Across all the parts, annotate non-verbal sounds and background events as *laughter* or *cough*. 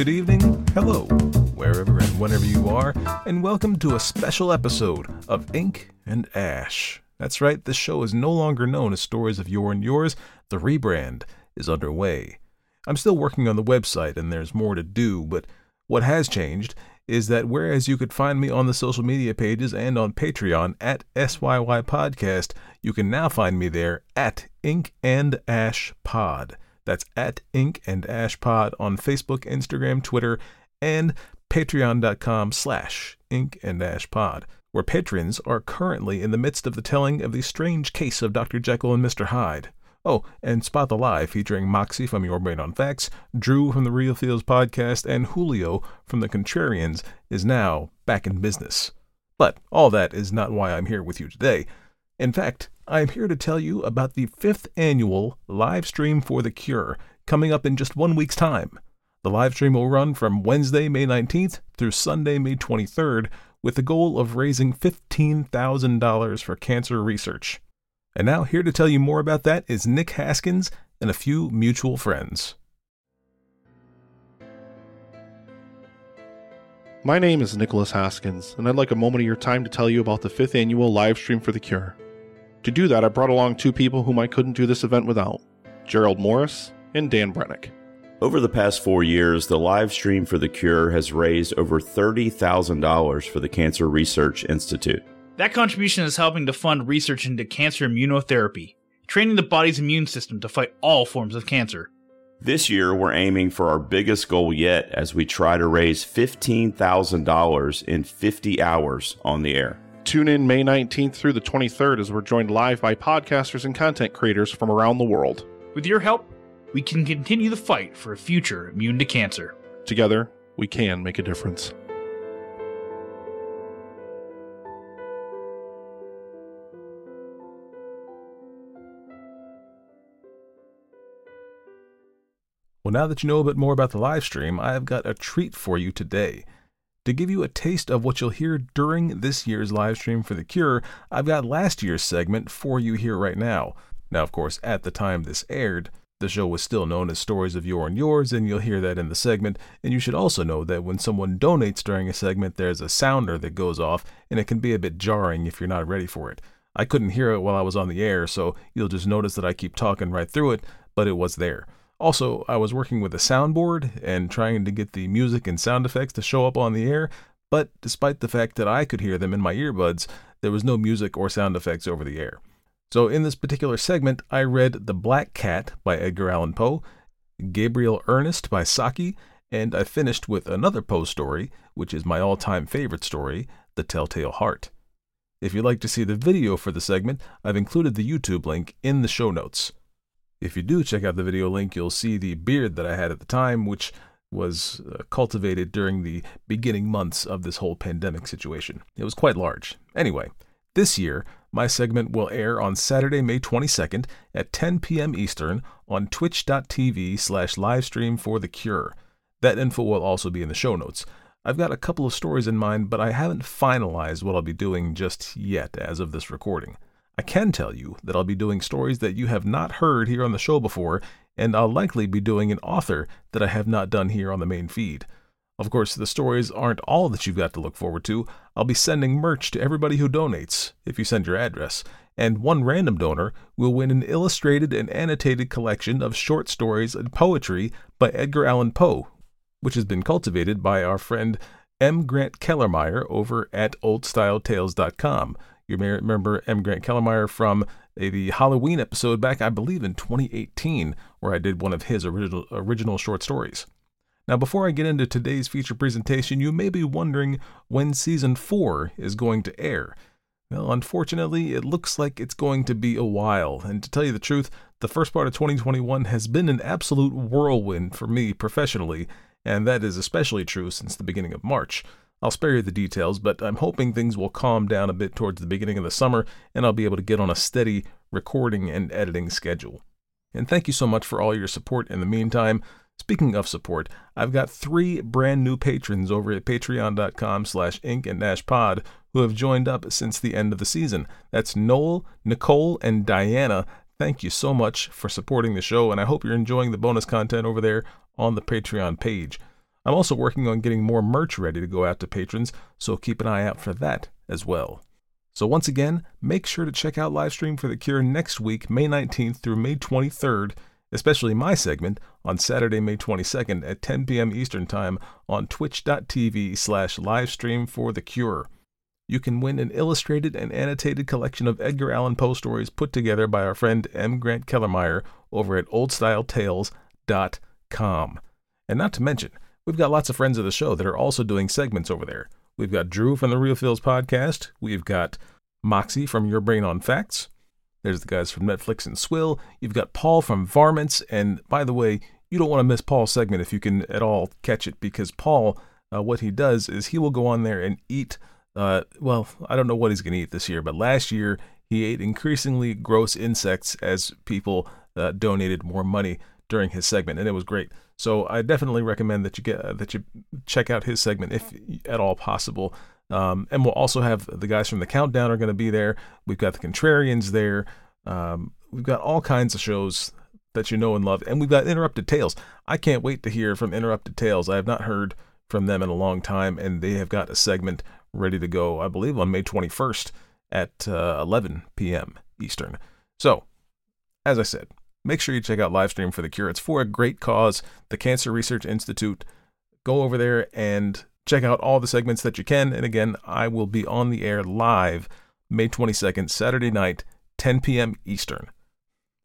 good evening, hello, wherever and whenever you are, and welcome to a special episode of Ink and Ash. That's right, this show is no longer known as Stories of Yore and Yours. The rebrand is underway. I'm still working on the website and there's more to do, but what has changed is that whereas you could find me on the social media pages and on Patreon at SYY Podcast, you can now find me there at Ink and Ash Pod. That's at Ink and Ash Pod on Facebook, Instagram, Twitter, and patreon.com slash Ink and Ash Pod, where patrons are currently in the midst of the telling of the strange case of Dr. Jekyll and Mr. Hyde. Oh, and Spot the Lie featuring Moxie from Your Brain on Facts, Drew from the Real Feels podcast, and Julio from the Contrarians is now back in business. But all that is not why I'm here with you today. In fact, I am here to tell you about the fifth annual live stream for the cure coming up in just one week's time. The live stream will run from Wednesday, May 19th through Sunday, May 23rd, with the goal of raising $15,000 for cancer research. And now, here to tell you more about that is Nick Haskins and a few mutual friends. My name is Nicholas Haskins, and I'd like a moment of your time to tell you about the fifth annual live stream for the cure. To do that, I brought along two people whom I couldn't do this event without Gerald Morris and Dan Brennick. Over the past four years, the live stream for the cure has raised over $30,000 for the Cancer Research Institute. That contribution is helping to fund research into cancer immunotherapy, training the body's immune system to fight all forms of cancer. This year, we're aiming for our biggest goal yet as we try to raise $15,000 in 50 hours on the air. Tune in May 19th through the 23rd as we're joined live by podcasters and content creators from around the world. With your help, we can continue the fight for a future immune to cancer. Together, we can make a difference. Well, now that you know a bit more about the live stream, I have got a treat for you today. To give you a taste of what you'll hear during this year's live stream for The Cure, I've got last year's segment for you here right now. Now, of course, at the time this aired, the show was still known as Stories of Yore and Yours, and you'll hear that in the segment. And you should also know that when someone donates during a segment, there's a sounder that goes off, and it can be a bit jarring if you're not ready for it. I couldn't hear it while I was on the air, so you'll just notice that I keep talking right through it, but it was there. Also, I was working with a soundboard and trying to get the music and sound effects to show up on the air, but despite the fact that I could hear them in my earbuds, there was no music or sound effects over the air. So, in this particular segment, I read The Black Cat by Edgar Allan Poe, Gabriel Ernest by Saki, and I finished with another Poe story, which is my all time favorite story, The Telltale Heart. If you'd like to see the video for the segment, I've included the YouTube link in the show notes. If you do check out the video link, you'll see the beard that I had at the time, which was uh, cultivated during the beginning months of this whole pandemic situation. It was quite large. Anyway, this year, my segment will air on Saturday, May 22nd at 10 p.m. Eastern on twitch.tv slash livestream for the cure. That info will also be in the show notes. I've got a couple of stories in mind, but I haven't finalized what I'll be doing just yet as of this recording. I can tell you that I'll be doing stories that you have not heard here on the show before, and I'll likely be doing an author that I have not done here on the main feed. Of course, the stories aren't all that you've got to look forward to. I'll be sending merch to everybody who donates, if you send your address, and one random donor will win an illustrated and annotated collection of short stories and poetry by Edgar Allan Poe, which has been cultivated by our friend M. Grant Kellermeyer over at OldStyleTales.com. You may remember M. Grant Kellermeyer from the Halloween episode back, I believe, in 2018, where I did one of his original, original short stories. Now, before I get into today's feature presentation, you may be wondering when season 4 is going to air. Well, unfortunately, it looks like it's going to be a while, and to tell you the truth, the first part of 2021 has been an absolute whirlwind for me professionally, and that is especially true since the beginning of March. I'll spare you the details, but I'm hoping things will calm down a bit towards the beginning of the summer and I'll be able to get on a steady recording and editing schedule. And thank you so much for all your support in the meantime. Speaking of support, I've got three brand new patrons over at patreon.com slash ink and ash pod who have joined up since the end of the season. That's Noel, Nicole, and Diana. Thank you so much for supporting the show, and I hope you're enjoying the bonus content over there on the Patreon page. I'm also working on getting more merch ready to go out to patrons, so keep an eye out for that as well. So once again, make sure to check out Livestream for the Cure next week, May 19th through May 23rd, especially my segment on Saturday, May 22nd at 10 p.m. Eastern Time on twitch.tv slash livestream for the cure. You can win an illustrated and annotated collection of Edgar Allan Poe stories put together by our friend M. Grant Kellermeyer over at oldstyletales.com. And not to mention, we've got lots of friends of the show that are also doing segments over there. We've got Drew from the Real Feels podcast. We've got Moxie from Your Brain on Facts. There's the guys from Netflix and Swill. You've got Paul from Varmints. And by the way, you don't want to miss Paul's segment if you can at all catch it because Paul, uh, what he does is he will go on there and eat. Uh, well, I don't know what he's going to eat this year, but last year he ate increasingly gross insects as people uh, donated more money during his segment, and it was great. So I definitely recommend that you get uh, that you check out his segment if at all possible. Um, and we'll also have the guys from the Countdown are going to be there. We've got the Contrarians there. Um, we've got all kinds of shows that you know and love, and we've got Interrupted Tales. I can't wait to hear from Interrupted Tales. I have not heard from them in a long time, and they have got a segment ready to go. I believe on May 21st at uh, 11 p.m. Eastern. So, as I said, make sure you check out Livestream for the Cure. It's for a great cause, the Cancer Research Institute. Go over there and check out all the segments that you can. And again, I will be on the air live May 22nd, Saturday night, 10 p.m. Eastern.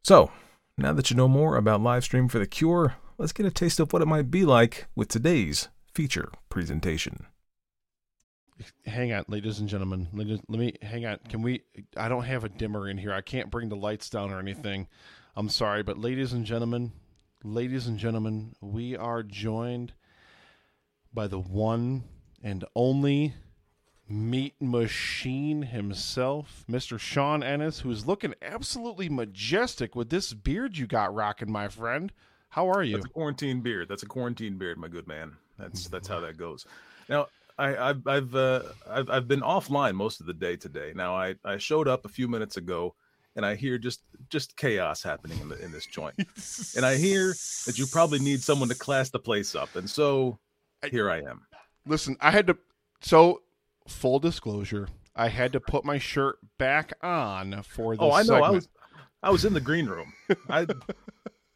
So, now that you know more about Livestream for the Cure, let's get a taste of what it might be like with today's feature presentation. Hang on, ladies and gentlemen. Let me hang on. Can we? I don't have a dimmer in here. I can't bring the lights down or anything. I'm sorry, but ladies and gentlemen, ladies and gentlemen, we are joined by the one and only meat machine himself, Mr. Sean Ennis, who's looking absolutely majestic with this beard you got rocking, my friend. How are you? That's a quarantine beard. That's a quarantine beard, my good man. That's that's how that goes. Now, I, I've I've, uh, I've I've been offline most of the day today. Now, I I showed up a few minutes ago, and I hear just just chaos happening in the, in this joint, *laughs* and I hear that you probably need someone to class the place up, and so here I am. Listen, I had to. So, full disclosure, I had to put my shirt back on for the. Oh, I know. Segment. I was I was in the green room. I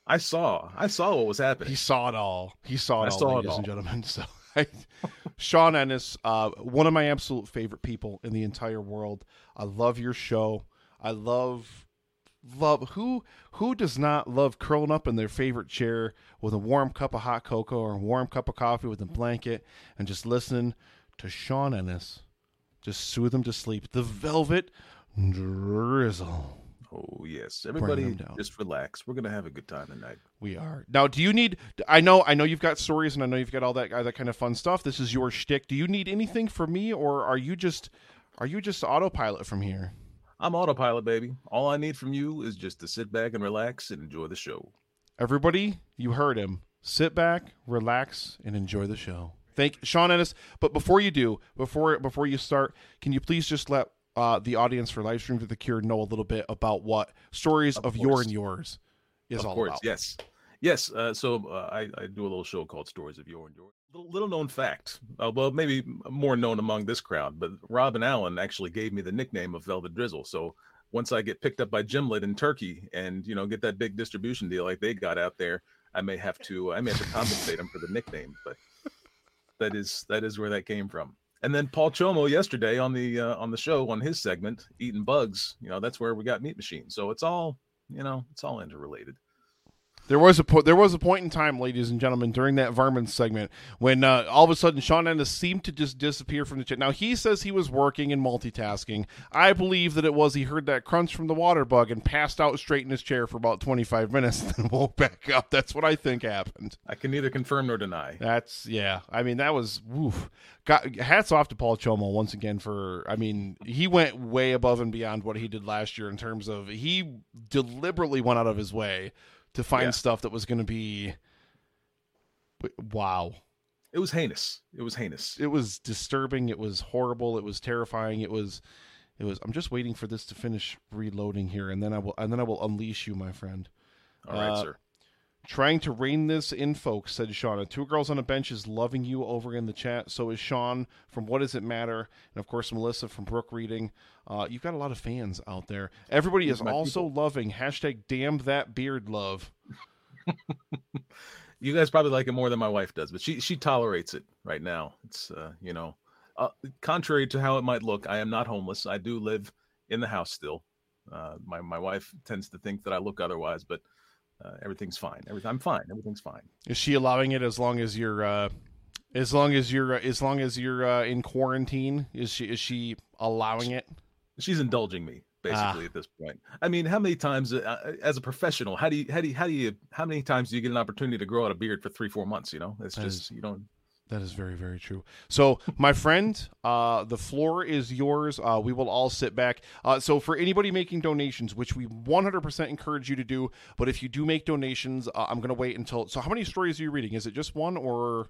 I saw I saw what was happening. He saw it all. He saw it I all, saw it ladies all. and gentlemen. *laughs* So, I, Sean Ennis, uh, one of my absolute favorite people in the entire world. I love your show. I love love who who does not love curling up in their favorite chair with a warm cup of hot cocoa or a warm cup of coffee with a blanket and just listening to Sean Ennis just soothe them to sleep. The Velvet Drizzle. Oh yes, everybody, just relax. We're gonna have a good time tonight. We are now. Do you need? I know. I know you've got stories, and I know you've got all that that kind of fun stuff. This is your shtick. Do you need anything from me, or are you just are you just autopilot from here? I'm autopilot, baby. All I need from you is just to sit back and relax and enjoy the show. Everybody, you heard him. Sit back, relax, and enjoy the show. Thank Sean Ennis. But before you do, before before you start, can you please just let uh, the audience for Livestream to the Cure know a little bit about what stories of, Of yore and yours is of all course, about? yes, yes. Uh, so uh, I, I do a little show called Stories of Yore and Your. Little, little known fact, uh, well, maybe more known among this crowd, but Robin Allen actually gave me the nickname of Velvet Drizzle. So once I get picked up by Gimlet in Turkey and you know get that big distribution deal like they got out there, I may have to I may have to compensate them for the nickname, but that is that is where that came from. And then Paul Chomo yesterday on the uh, on the show on his segment eating bugs, you know that's where we got Meat Machine. So it's all you know it's all interrelated. There was a po- there was a point in time, ladies and gentlemen, during that Varmint segment when uh, all of a sudden Sean Ennis seemed to just disappear from the chat. Now he says he was working and multitasking. I believe that it was he heard that crunch from the water bug and passed out straight in his chair for about twenty five minutes, and *laughs* then woke back up. That's what I think happened. I can neither confirm nor deny. That's yeah. I mean that was woof. Got hats off to Paul Chomo once again for. I mean he went way above and beyond what he did last year in terms of he deliberately went out of his way to find Yeah. stuff that was going to be. Wow. It was heinous. It was heinous. It was disturbing. It was horrible. It was terrifying. It was. It was. I'm just waiting for this to finish reloading here, and then I will. And then I will unleash you, my friend. All right, uh, sir. Trying to rein this in, folks, said Shauna. Two girls on a bench is loving you over in the chat. So is Sean from What Does It Matter? And of course, Melissa from Brook Reading. Uh, you've got a lot of fans out there. Everybody is also people. loving hashtag damn that beard love. *laughs* you guys probably like it more than my wife does, but she she tolerates it right now. It's uh, you know, uh, contrary to how it might look, I am not homeless. I do live in the house still. Uh, my my wife tends to think that I look otherwise, but uh, everything's fine. Everything, I'm fine. Everything's fine. Is she allowing it as long as you're, uh, as long as you're, uh, as long as you're uh, in quarantine? Is she is she allowing it? She's indulging me basically ah. at this point. I mean, how many times uh, as a professional, how do you how do you how do you how many times do you get an opportunity to grow out a beard for three four months? You know, it's just you don't that is very, very true. So, my friend, uh, the floor is yours. Uh, we will all sit back. Uh, so, for anybody making donations, which we 100% encourage you to do, but if you do make donations, uh, I'm going to wait until. So, how many stories are you reading? Is it just one or?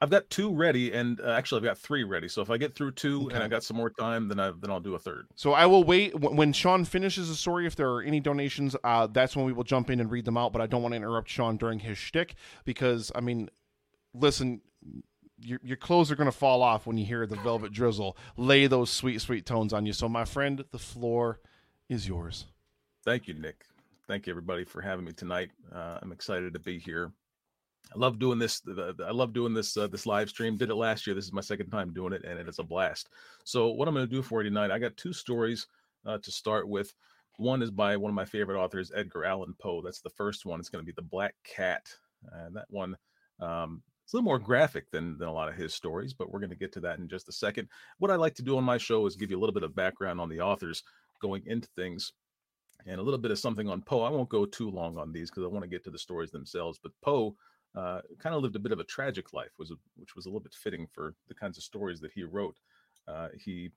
I've got two ready, and uh, actually, I've got three ready. So if I get through two okay. and I got some more time, then I then I'll do a third. So I will wait when Sean finishes the story. If there are any donations, uh, that's when we will jump in and read them out. But I don't want to interrupt Sean during his shtick because I mean, listen, your, your clothes are going to fall off when you hear the velvet drizzle. Lay those sweet sweet tones on you. So my friend the floor is yours. Thank you nick. Thank you everybody for having me tonight. Uh, i'm excited to be here. I love doing this i love doing this uh, this live stream. Did it last year. This is my second time doing it and it is a blast. So what i'm going to do for you tonight i got two stories uh, to start with. One is by one of my favorite authors edgar allan poe. That's the first one. It's going to be the black cat and that one um, it's a little more graphic than, than a lot of his stories, but we're going to get to that in just a second. What I like to do on my show is give you a little bit of background on the authors going into things and a little bit of something on Poe. I won't go too long on these because I want to get to the stories themselves. But Poe uh, kind of lived a bit of a tragic life, was a, which was a little bit fitting for the kinds of stories that he wrote. Uh, he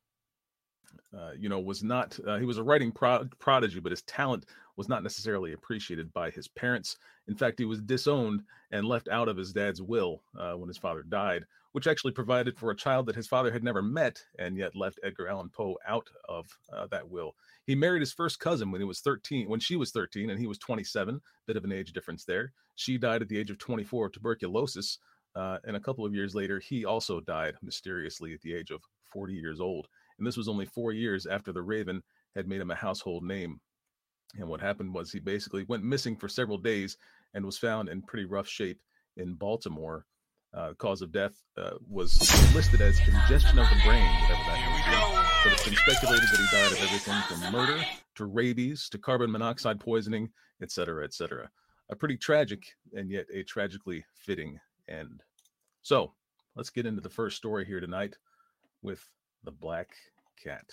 uh, you know, was not, uh, he was a writing pro- prodigy, but his talent was not necessarily appreciated by his parents. In fact, he was disowned and left out of his dad's will uh, when his father died, which actually provided for a child that his father had never met and yet left Edgar Allan Poe out of uh, that will. He married his first cousin when he was 13, when she was 13 and he was 27, bit of an age difference there. She died at the age of 24 of tuberculosis. Uh, and a couple of years later, he also died mysteriously at the age of 40 years old. And this was only four years after The Raven had made him a household name. And what happened was he basically went missing for several days and was found in pretty rough shape in Baltimore. Uh, cause of death uh, was listed as congestion of the brain, whatever that is. But it's been speculated that he died of everything from murder to rabies to carbon monoxide poisoning, etc., etc. A pretty tragic and yet a tragically fitting end. So let's get into the first story here tonight with the Black Cat.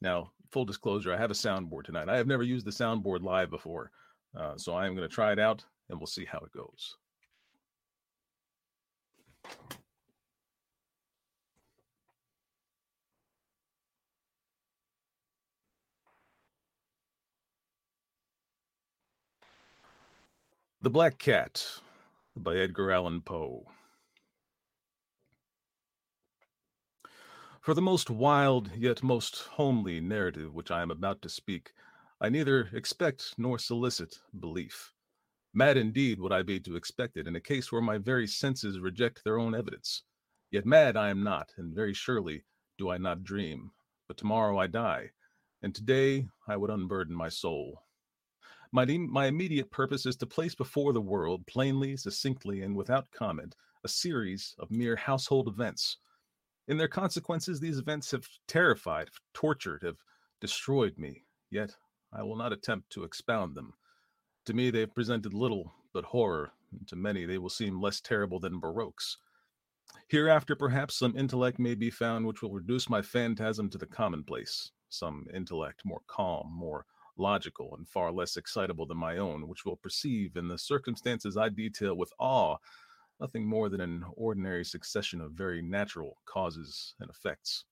Now, full disclosure, I have a soundboard tonight. I have never used the soundboard live before, uh, so I am going to try it out and we'll see how it goes. The Black Cat by Edgar Allan Poe. For the most wild yet most homely narrative which I am about to speak, I neither expect nor solicit belief. Mad indeed would I be to expect it in a case where my very senses reject their own evidence. Yet mad I am not, and very surely do I not dream. But tomorrow I die, and today I would unburden my soul. My, my immediate purpose is to place before the world, plainly, succinctly, and without comment, a series of mere household events in their consequences, these events have terrified, have tortured, have destroyed me, yet I will not attempt to expound them. To me, they have presented little but horror, and to many they will seem less terrible than Baroque's. Hereafter, perhaps some intellect may be found which will reduce my phantasm to the commonplace, some intellect more calm, more logical, and far less excitable than my own, which will perceive in the circumstances I detail with awe nothing more than an ordinary succession of very natural causes and effects.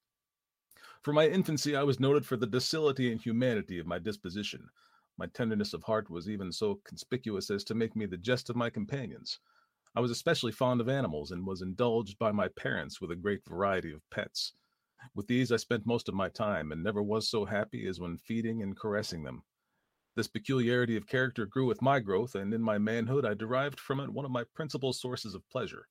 From my infancy, I was noted for the docility and humanity of my disposition. My tenderness of heart was even so conspicuous as to make me the jest of my companions. I was especially fond of animals and was indulged by my parents with a great variety of pets. With these I spent most of my time and never was so happy as when feeding and caressing them. This peculiarity of character grew with my growth, and in my manhood I derived from it one of my principal sources of pleasure.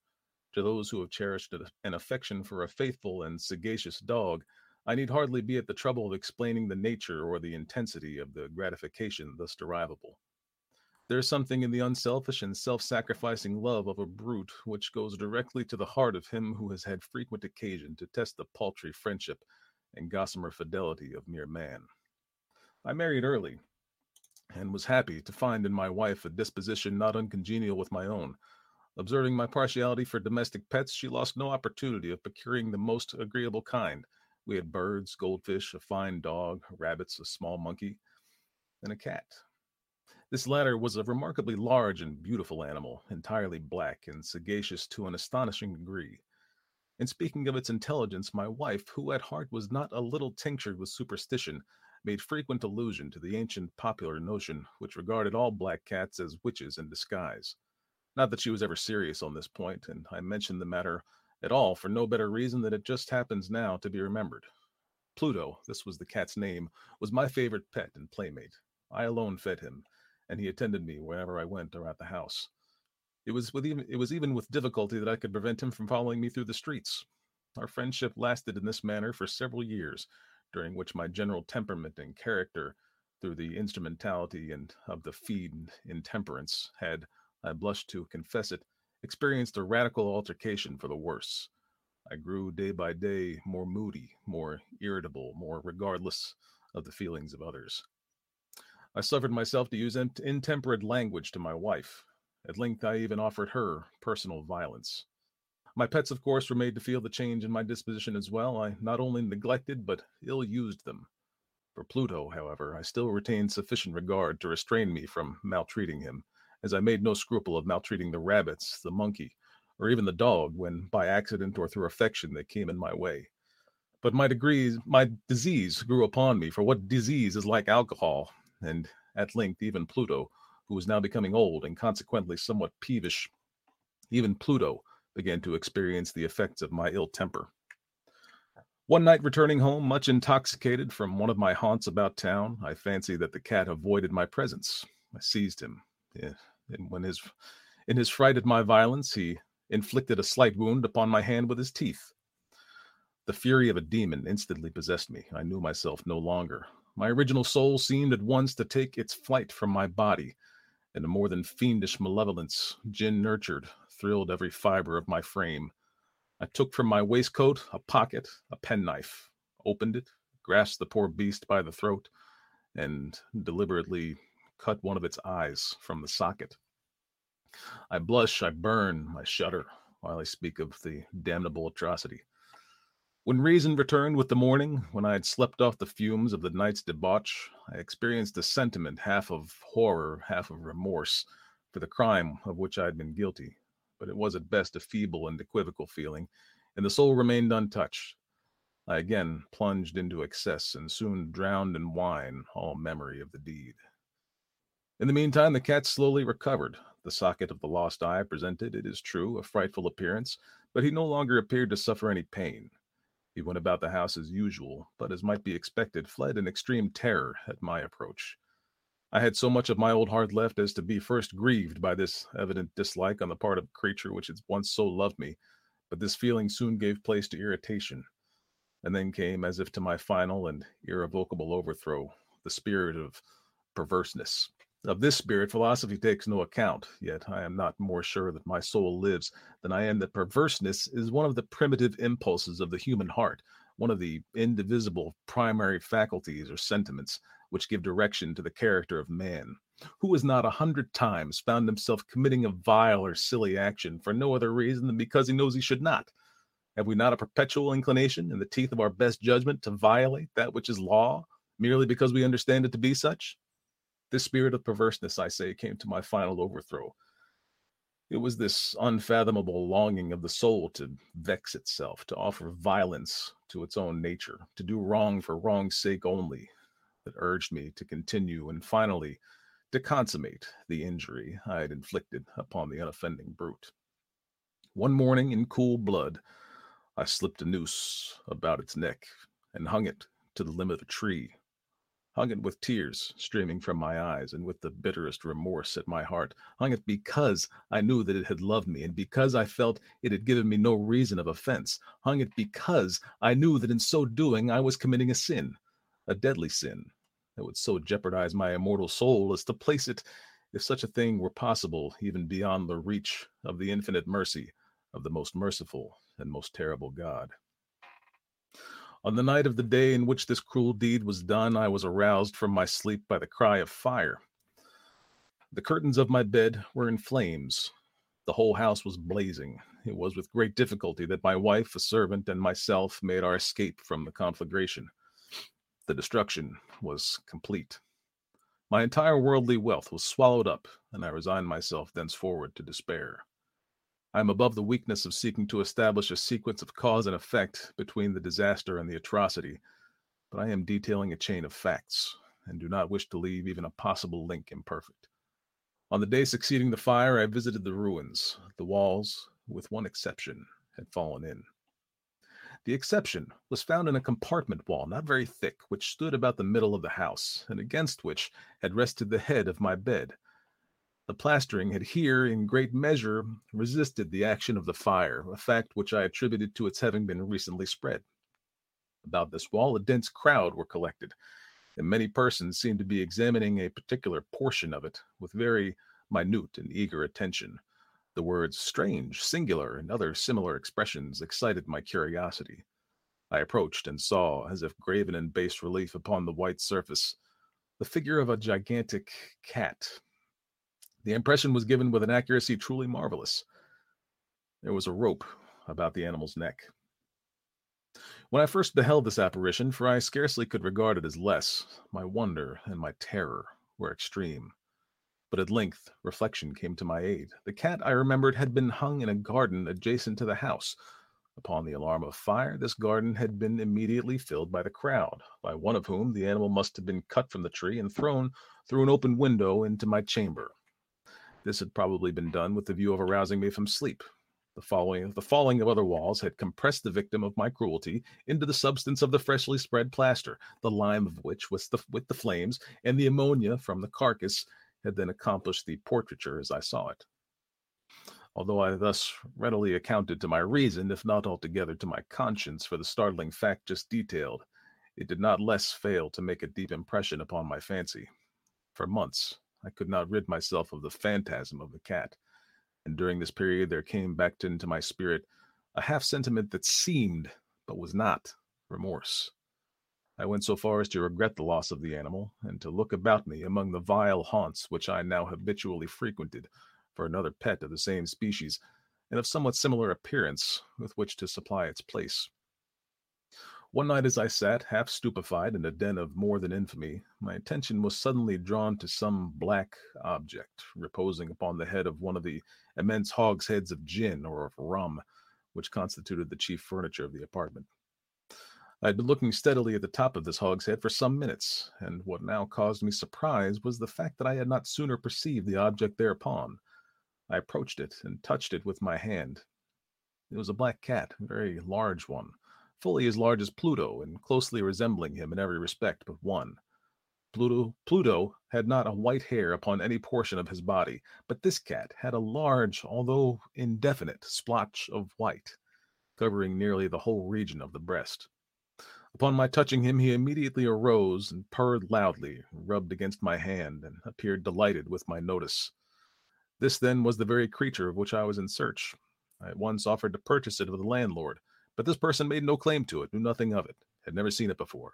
To those who have cherished an affection for a faithful and sagacious dog, I need hardly be at the trouble of explaining the nature or the intensity of the gratification thus derivable. There is something in the unselfish and self sacrificing love of a brute which goes directly to the heart of him who has had frequent occasion to test the paltry friendship and gossamer fidelity of mere man. I married early, and was happy to find in my wife a disposition not uncongenial with my own. Observing my partiality for domestic pets, she lost no opportunity of procuring the most agreeable kind. We had birds, goldfish, a fine dog, rabbits, a small monkey, and a cat. This latter was a remarkably large and beautiful animal, entirely black and sagacious to an astonishing degree. In speaking of its intelligence, my wife, who at heart was not a little tinctured with superstition, made frequent allusion to the ancient popular notion which regarded all black cats as witches in disguise. Not that she was ever serious on this point, and I mention the matter at all for no better reason than it just happens now to be remembered. Pluto, this was the cat's name, was my favorite pet and playmate. I alone fed him, and he attended me wherever I went or at the house. It was with even it was even with difficulty that I could prevent him from following me through the streets. Our friendship lasted in this manner for several years, during which my general temperament and character, through the instrumentality and of the feed intemperance, had, I blush to confess it, experienced a radical altercation for the worse. I grew day by day more moody, more irritable, more regardless of the feelings of others. I suffered myself to use intemperate language to my wife. At length, I even offered her personal violence. My pets, of course, were made to feel the change in my disposition as well. I not only neglected, but ill used them. For Pluto, however, I still retained sufficient regard to restrain me from maltreating him, as I made no scruple of maltreating the rabbits, the monkey, or even the dog when by accident or through affection they came in my way. But my degrees, my disease grew upon me, for what disease is like alcohol? And at length, even Pluto, who was now becoming old and consequently somewhat peevish, even Pluto began to experience the effects of my ill temper. One night, returning home much intoxicated from one of my haunts about town, I fancied that the cat avoided my presence. I seized him, and when his, in his fright at my violence, he inflicted a slight wound upon my hand with his teeth. The fury of a demon instantly possessed me. I knew myself no longer. My original soul seemed at once to take its flight from my body, and a more than fiendish malevolence, gin nurtured, thrilled every fiber of my frame. I took from my waistcoat a pocket, a penknife, opened it, grasped the poor beast by the throat, and deliberately cut one of its eyes from the socket. I blush, I burn, I shudder while I speak of the damnable atrocity. When reason returned with the morning, when I had slept off the fumes of the night's debauch, I experienced a sentiment half of horror, half of remorse for the crime of which I had been guilty but it was at best a feeble and equivocal feeling, and the soul remained untouched. I again plunged into excess and soon drowned in wine all memory of the deed. In the meantime, the cat slowly recovered. The socket of the lost eye presented, it is true, a frightful appearance, but he no longer appeared to suffer any pain. He went about the house as usual, but as might be expected, fled in extreme terror at my approach. I had so much of my old heart left as to be first grieved by this evident dislike on the part of a creature which had once so loved me, but this feeling soon gave place to irritation, and then came, as if to my final and irrevocable overthrow, the spirit of perverseness. Of this spirit, philosophy takes no account, yet I am not more sure that my soul lives than I am that perverseness is one of the primitive impulses of the human heart, one of the indivisible primary faculties or sentiments which give direction to the character of man, who has not a hundred times found himself committing a vile or silly action for no other reason than because he knows he should not? Have we not a perpetual inclination in the teeth of our best judgment to violate that which is law merely because we understand it to be such? This spirit of perverseness, I say, came to my final overthrow. It was this unfathomable longing of the soul to vex itself, to offer violence to its own nature, to do wrong for wrong's sake only, that urged me to continue and finally to consummate the injury I had inflicted upon the unoffending brute. One morning, in cool blood, I slipped a noose about its neck and hung it to the limb of a tree. hung it with tears streaming from my eyes and with the bitterest remorse at my heart, hung it because I knew that it had loved me and because I felt it had given me no reason of offense, hung it because I knew that in so doing I was committing a sin, a deadly sin, that would so jeopardize my immortal soul as to place it, if such a thing were possible, even beyond the reach of the infinite mercy of the most merciful and most terrible God. On the night of the day in which this cruel deed was done, I was aroused from my sleep by the cry of fire. The curtains of my bed were in flames. The whole house was blazing. It was with great difficulty that my wife, a servant, and myself made our escape from the conflagration. The destruction was complete. My entire worldly wealth was swallowed up, and I resigned myself thenceforward to despair. I am above the weakness of seeking to establish a sequence of cause and effect between the disaster and the atrocity, but I am detailing a chain of facts and do not wish to leave even a possible link imperfect. On the day succeeding the fire, I visited the ruins. The walls, with one exception, had fallen in. The exception was found in a compartment wall, not very thick, which stood about the middle of the house, and against which had rested the head of my bed. The plastering had here, in great measure, resisted the action of the fire, a fact which I attributed to its having been recently spread. About this wall, a dense crowd were collected, and many persons seemed to be examining a particular portion of it with very minute and eager attention. The words strange, singular, and other similar expressions excited my curiosity. I approached and saw, as if graven in bas relief upon the white surface, the figure of a gigantic cat the impression was given with an accuracy truly marvelous. There was a rope about the animal's neck. When I first beheld this apparition, for I scarcely could regard it as less, my wonder and my terror were extreme. But at length reflection came to my aid. The cat, I remembered, had been hung in a garden adjacent to the house. Upon the alarm of fire, this garden had been immediately filled by the crowd, by one of whom the animal must have been cut from the tree and thrown through an open window into my chamber. This had probably been done with the view of arousing me from sleep. The falling, the falling of other walls had compressed the victim of my cruelty into the substance of the freshly spread plaster, the lime of which was the, with the flames, and the ammonia from the carcass had then accomplished the portraiture as I saw it. Although I thus readily accounted to my reason, if not altogether to my conscience, for the startling fact just detailed, it did not less fail to make a deep impression upon my fancy. For months I could not rid myself of the phantasm of the cat, and during this period there came back into my spirit a half sentiment that seemed, but was not, remorse. I went so far as to regret the loss of the animal, and to look about me among the vile haunts which I now habitually frequented for another pet of the same species and of somewhat similar appearance with which to supply its place. One night, as I sat, half stupefied, in a den of more than infamy, my attention was suddenly drawn to some black object reposing upon the head of one of the immense hogsheads of gin or of rum, which constituted the chief furniture of the apartment. I had been looking steadily at the top of this hogshead for some minutes, and what now caused me surprise was the fact that I had not sooner perceived the object thereupon. I approached it and touched it with my hand. It was a black cat, a very large one fully as large as Pluto and closely resembling him in every respect but one. Pluto, Pluto had not a white hair upon any portion of his body, but this cat had a large, although indefinite, splotch of white, covering nearly the whole region of the breast. Upon my touching him, he immediately arose and purred loudly, rubbed against my hand, and appeared delighted with my notice. This, then, was the very creature of which I was in search. I at once offered to purchase it of the landlord, but this person made no claim to it, knew nothing of it, had never seen it before.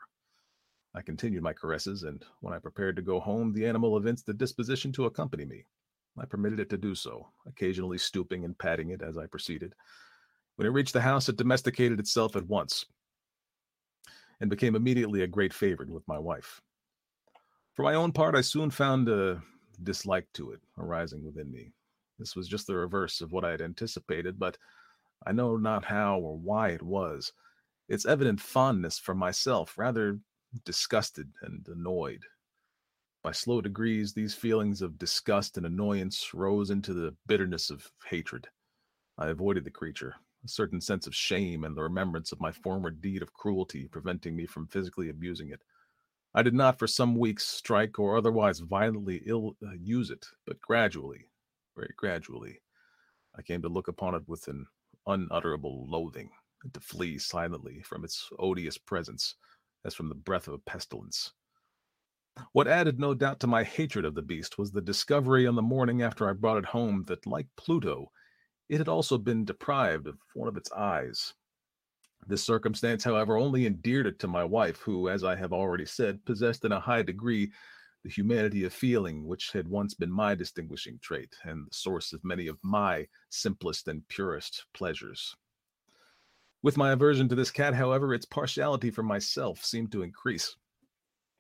I continued my caresses, and when I prepared to go home, the animal evinced a disposition to accompany me. I permitted it to do so, occasionally stooping and patting it as I proceeded. When it reached the house, it domesticated itself at once and became immediately a great favorite with my wife. For my own part, I soon found a dislike to it arising within me. This was just the reverse of what I had anticipated, but I know not how or why it was. Its evident fondness for myself rather disgusted and annoyed. By slow degrees, these feelings of disgust and annoyance rose into the bitterness of hatred. I avoided the creature, a certain sense of shame and the remembrance of my former deed of cruelty preventing me from physically abusing it. I did not for some weeks strike or otherwise violently ill uh, use it, but gradually, very gradually, I came to look upon it with an unutterable loathing and to flee silently from its odious presence as from the breath of a pestilence. What added no doubt to my hatred of the beast was the discovery on the morning after I brought it home that, like Pluto, it had also been deprived of one of its eyes. This circumstance, however, only endeared it to my wife, who, as I have already said, possessed in a high degree the humanity of feeling which had once been my distinguishing trait and the source of many of my simplest and purest pleasures. With my aversion to this cat, however, its partiality for myself seemed to increase.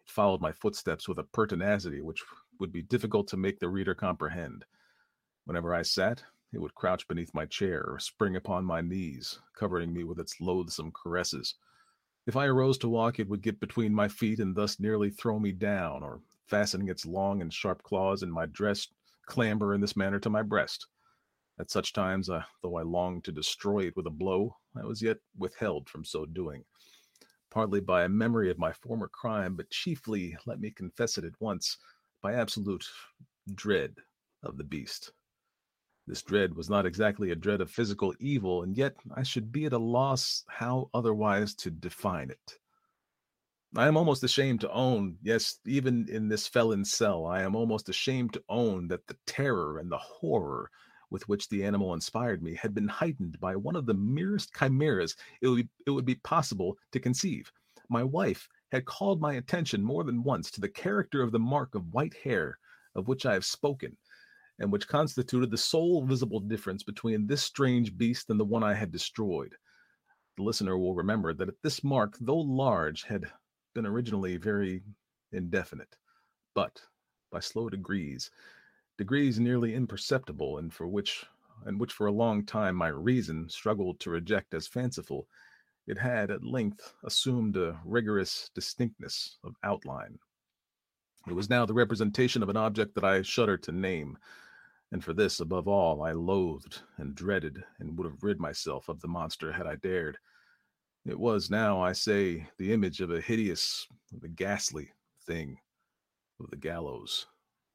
It followed my footsteps with a pertinacity which would be difficult to make the reader comprehend. Whenever I sat, it would crouch beneath my chair or spring upon my knees, covering me with its loathsome caresses. If I arose to walk, it would get between my feet and thus nearly throw me down, or fastening its long and sharp claws in my dress, clamber in this manner to my breast. At such times, uh, though I longed to destroy it with a blow, I was yet withheld from so doing, partly by a memory of my former crime, but chiefly, let me confess it at once, by absolute dread of the beast. This dread was not exactly a dread of physical evil, and yet I should be at a loss how otherwise to define it. I am almost ashamed to own, yes, even in this felon's cell, I am almost ashamed to own that the terror and the horror with which the animal inspired me had been heightened by one of the merest chimeras it would, be, it would be possible to conceive. My wife had called my attention more than once to the character of the mark of white hair of which I have spoken, and which constituted the sole visible difference between this strange beast and the one I had destroyed. The listener will remember that this mark, though large, had been originally very indefinite, but by slow degrees degrees nearly imperceptible and for which and which for a long time my reason struggled to reject as fanciful, it had at length assumed a rigorous distinctness of outline. It was now the representation of an object that I shudder to name, and for this, above all, I loathed and dreaded and would have rid myself of the monster had I dared. It was now, I say, the image of a hideous, of a ghastly thing of the gallows.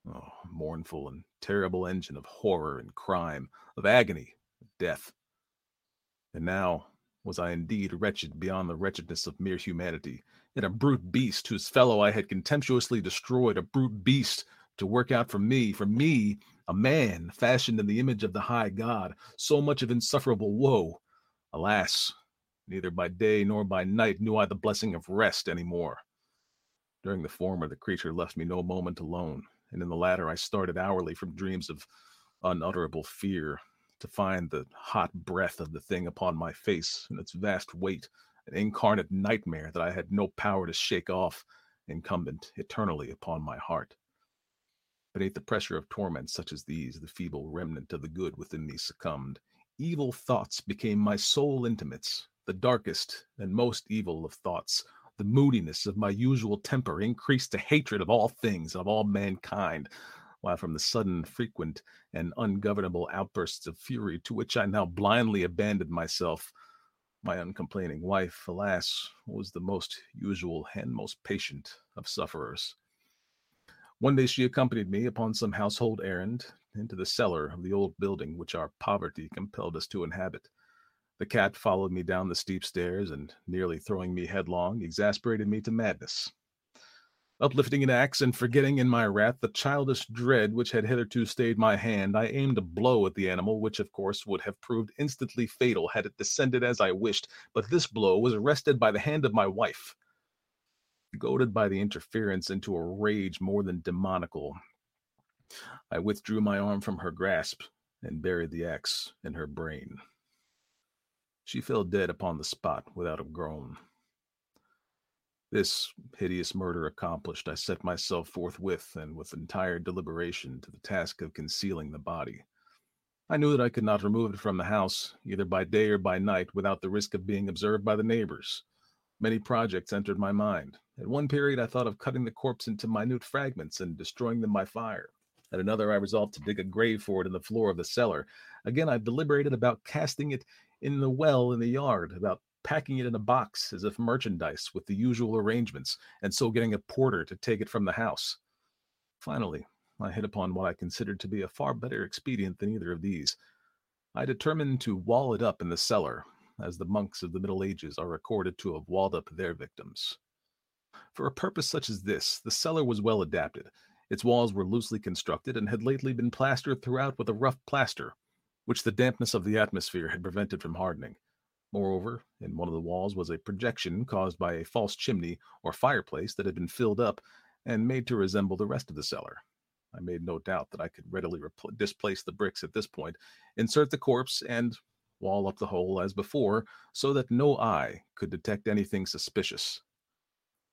Oh, mournful and terrible engine of horror and crime, of agony, of death. And now was I indeed wretched beyond the wretchedness of mere humanity, in a brute beast whose fellow I had contemptuously destroyed, a brute beast to work out for me, for me, a man fashioned in the image of the high God, so much of insufferable woe. Alas, neither by day nor by night knew I the blessing of rest any more. During the former, the creature left me no moment alone and in the latter I started hourly from dreams of unutterable fear to find the hot breath of the thing upon my face and its vast weight, an incarnate nightmare that I had no power to shake off, incumbent eternally upon my heart. Beneath the pressure of torments such as these, the feeble remnant of the good within me succumbed. Evil thoughts became my sole intimates, the darkest and most evil of thoughts the moodiness of my usual temper increased to hatred of all things, and of all mankind, while from the sudden, frequent, and ungovernable outbursts of fury to which I now blindly abandoned myself, my uncomplaining wife, alas, was the most usual and most patient of sufferers. One day she accompanied me upon some household errand into the cellar of the old building which our poverty compelled us to inhabit. The cat followed me down the steep stairs and, nearly throwing me headlong, exasperated me to madness. Uplifting an axe and forgetting in my wrath the childish dread which had hitherto stayed my hand, I aimed a blow at the animal, which of course would have proved instantly fatal had it descended as I wished, but this blow was arrested by the hand of my wife. Goaded by the interference into a rage more than demoniacal, I withdrew my arm from her grasp and buried the axe in her brain. She fell dead upon the spot without a groan. This hideous murder accomplished, I set myself forthwith and with entire deliberation to the task of concealing the body. I knew that I could not remove it from the house, either by day or by night, without the risk of being observed by the neighbors. Many projects entered my mind. At one period, I thought of cutting the corpse into minute fragments and destroying them by fire. At another, I resolved to dig a grave for it in the floor of the cellar. Again, I deliberated about casting it in the well in the yard, about packing it in a box as if merchandise with the usual arrangements, and so getting a porter to take it from the house. Finally, I hit upon what I considered to be a far better expedient than either of these. I determined to wall it up in the cellar, as the monks of the Middle Ages are recorded to have walled up their victims. For a purpose such as this, the cellar was well adapted. Its walls were loosely constructed and had lately been plastered throughout with a rough plaster, which the dampness of the atmosphere had prevented from hardening. Moreover, in one of the walls was a projection caused by a false chimney or fireplace that had been filled up and made to resemble the rest of the cellar. I made no doubt that I could readily repl- displace the bricks at this point, insert the corpse, and wall up the hole as before, so that no eye could detect anything suspicious.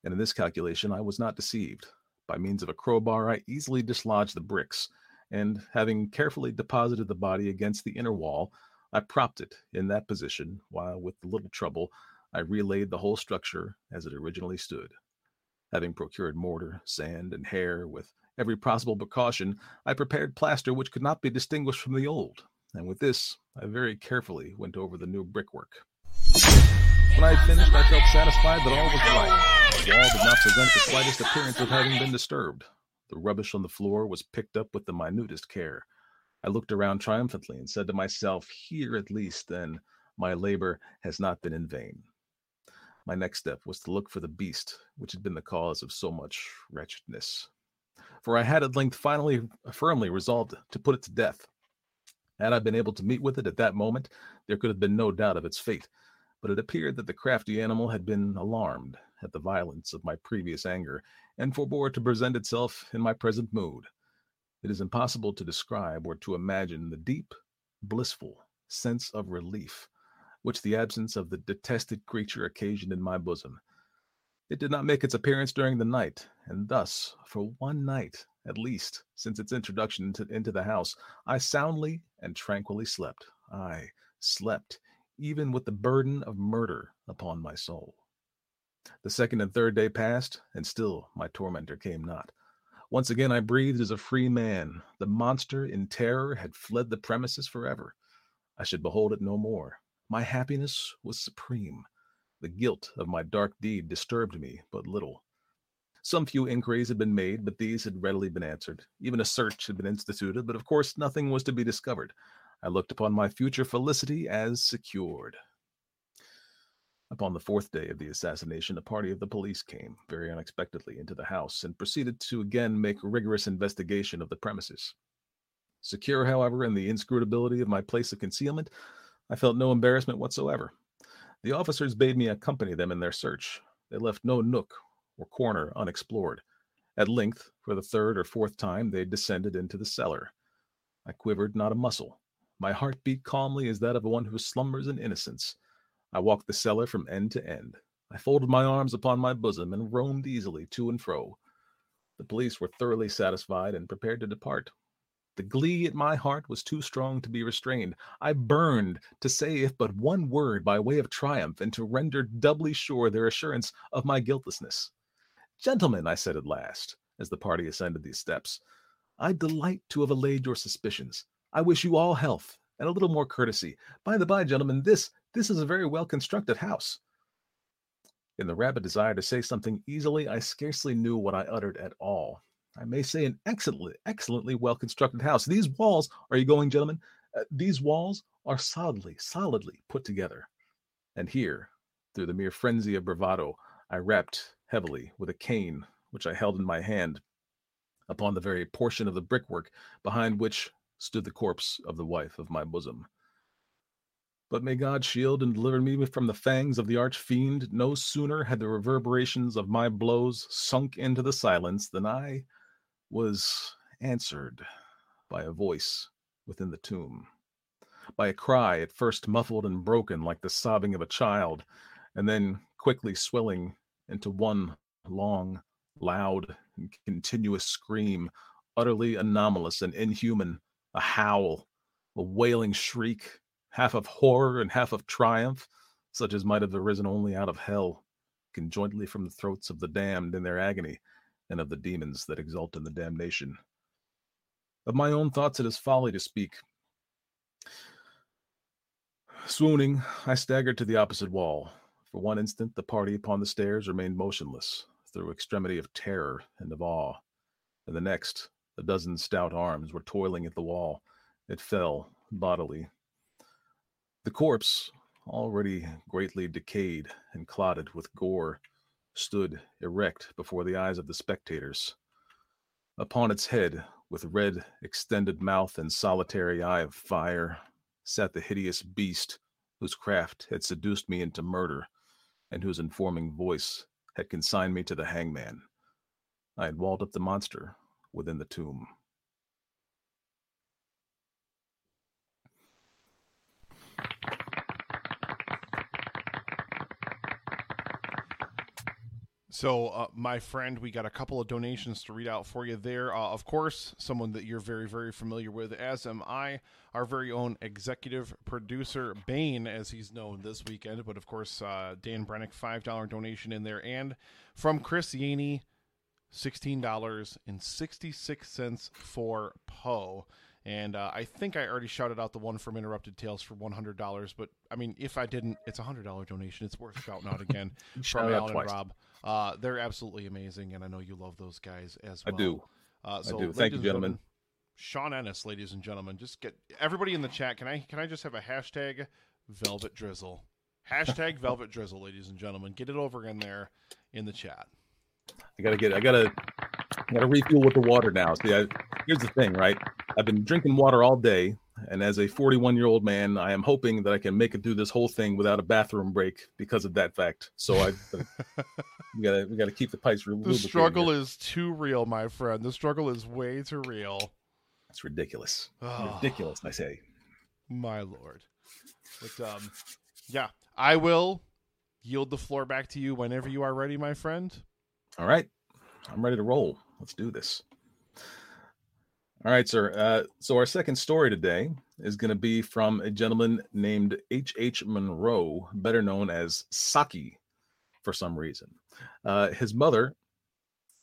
And in this calculation, I was not deceived. By means of a crowbar, I easily dislodged the bricks, and having carefully deposited the body against the inner wall, I propped it in that position, while with little trouble I relaid the whole structure as it originally stood. Having procured mortar, sand, and hair with every possible precaution, I prepared plaster which could not be distinguished from the old, and with this I very carefully went over the new brickwork. When I had finished, I felt satisfied that all was right. The wall did not present the slightest appearance of having been disturbed. The rubbish on the floor was picked up with the minutest care. I looked around triumphantly and said to myself, Here at least, then, my labor has not been in vain. My next step was to look for the beast which had been the cause of so much wretchedness. For I had at length finally firmly resolved to put it to death. Had I been able to meet with it at that moment, there could have been no doubt of its fate. But it appeared that the crafty animal had been alarmed at the violence of my previous anger, and forbore to present itself in my present mood. It is impossible to describe or to imagine the deep, blissful sense of relief which the absence of the detested creature occasioned in my bosom. It did not make its appearance during the night, and thus, for one night at least, since its introduction into, into the house, I soundly and tranquilly slept. I slept, even with the burden of murder upon my soul. The second and third day passed, and still my tormentor came not. Once again I breathed as a free man. The monster, in terror, had fled the premises forever. I should behold it no more. My happiness was supreme. The guilt of my dark deed disturbed me but little. Some few inquiries had been made, but these had readily been answered. Even a search had been instituted, but of course nothing was to be discovered. I looked upon my future felicity as secured. Upon the fourth day of the assassination, a party of the police came, very unexpectedly, into the house and proceeded to again make rigorous investigation of the premises. Secure, however, in the inscrutability of my place of concealment, I felt no embarrassment whatsoever. The officers bade me accompany them in their search. They left no nook or corner unexplored. At length, for the third or fourth time, they descended into the cellar. I quivered not a muscle. My heart beat calmly as that of one who slumbers in innocence. I walked the cellar from end to end. I folded my arms upon my bosom and roamed easily to and fro. The police were thoroughly satisfied and prepared to depart. The glee at my heart was too strong to be restrained. I burned to say if but one word by way of triumph and to render doubly sure their assurance of my guiltlessness. Gentlemen, I said at last, as the party ascended these steps, I delight to have allayed your suspicions. I wish you all health and a little more courtesy. By the by, gentlemen, this this is a very well constructed house. In the rabid desire to say something easily, I scarcely knew what I uttered at all. I may say an excellently, excellently well constructed house. These walls, are you going, gentlemen? Uh, these walls are solidly, solidly put together. And here, through the mere frenzy of bravado, I rapped heavily with a cane which I held in my hand upon the very portion of the brickwork behind which stood the corpse of the wife of my bosom. But may God shield and deliver me from the fangs of the arch fiend. No sooner had the reverberations of my blows sunk into the silence than I was answered by a voice within the tomb, by a cry at first muffled and broken like the sobbing of a child, and then quickly swelling into one long, loud, and continuous scream, utterly anomalous and inhuman, a howl, a wailing shriek half of horror and half of triumph, such as might have arisen only out of hell, conjointly from the throats of the damned in their agony, and of the demons that exult in the damnation. Of my own thoughts it is folly to speak. Swooning, I staggered to the opposite wall. For one instant, the party upon the stairs remained motionless, through extremity of terror and of awe. And the next, a dozen stout arms were toiling at the wall. It fell bodily. The corpse, already greatly decayed and clotted with gore, stood erect before the eyes of the spectators. Upon its head, with red, extended mouth and solitary eye of fire, sat the hideous beast whose craft had seduced me into murder and whose informing voice had consigned me to the hangman. I had walled up the monster within the tomb. So, uh, my friend, we got a couple of donations to read out for you there. Uh, of course, someone that you're very, very familiar with, as am I, our very own executive producer, Bane, as he's known this weekend. But of course, uh, Dan Brennick, $5 donation in there. And from Chris Yaney, $16.66 for Poe. And uh, I think I already shouted out the one from Interrupted Tales for one hundred dollars. But I mean, if I didn't, it's a hundred dollar donation. It's worth shouting out again *laughs* from Alan and Rob. Uh, they're absolutely amazing, and I know you love those guys as well. I do. Uh, so I do. Thank you, gentlemen. Sean Ennis, ladies and gentlemen, just get everybody in the chat. Can I can I just have a hashtag Velvet Drizzle? Hashtag Velvet Drizzle, ladies and gentlemen. Get it over in there in the chat. I gotta get. I gotta. I gotta refuel with the water now. See, I, here's the thing, right? I've been drinking water all day, and as a 41 year old man, I am hoping that I can make it through this whole thing without a bathroom break because of that fact. So I, *laughs* we gotta we gotta keep the pipes. The struggle is too real, my friend. The struggle is way too real. It's ridiculous. Oh, ridiculous, I say. My lord. But um, yeah, I will yield the floor back to you whenever you are ready, my friend. All right, I'm ready to roll. Let's do this. All right, sir. Uh, so our second story today is going to be from a gentleman named H. H. Munro, better known as Saki, for some reason. Uh, his mother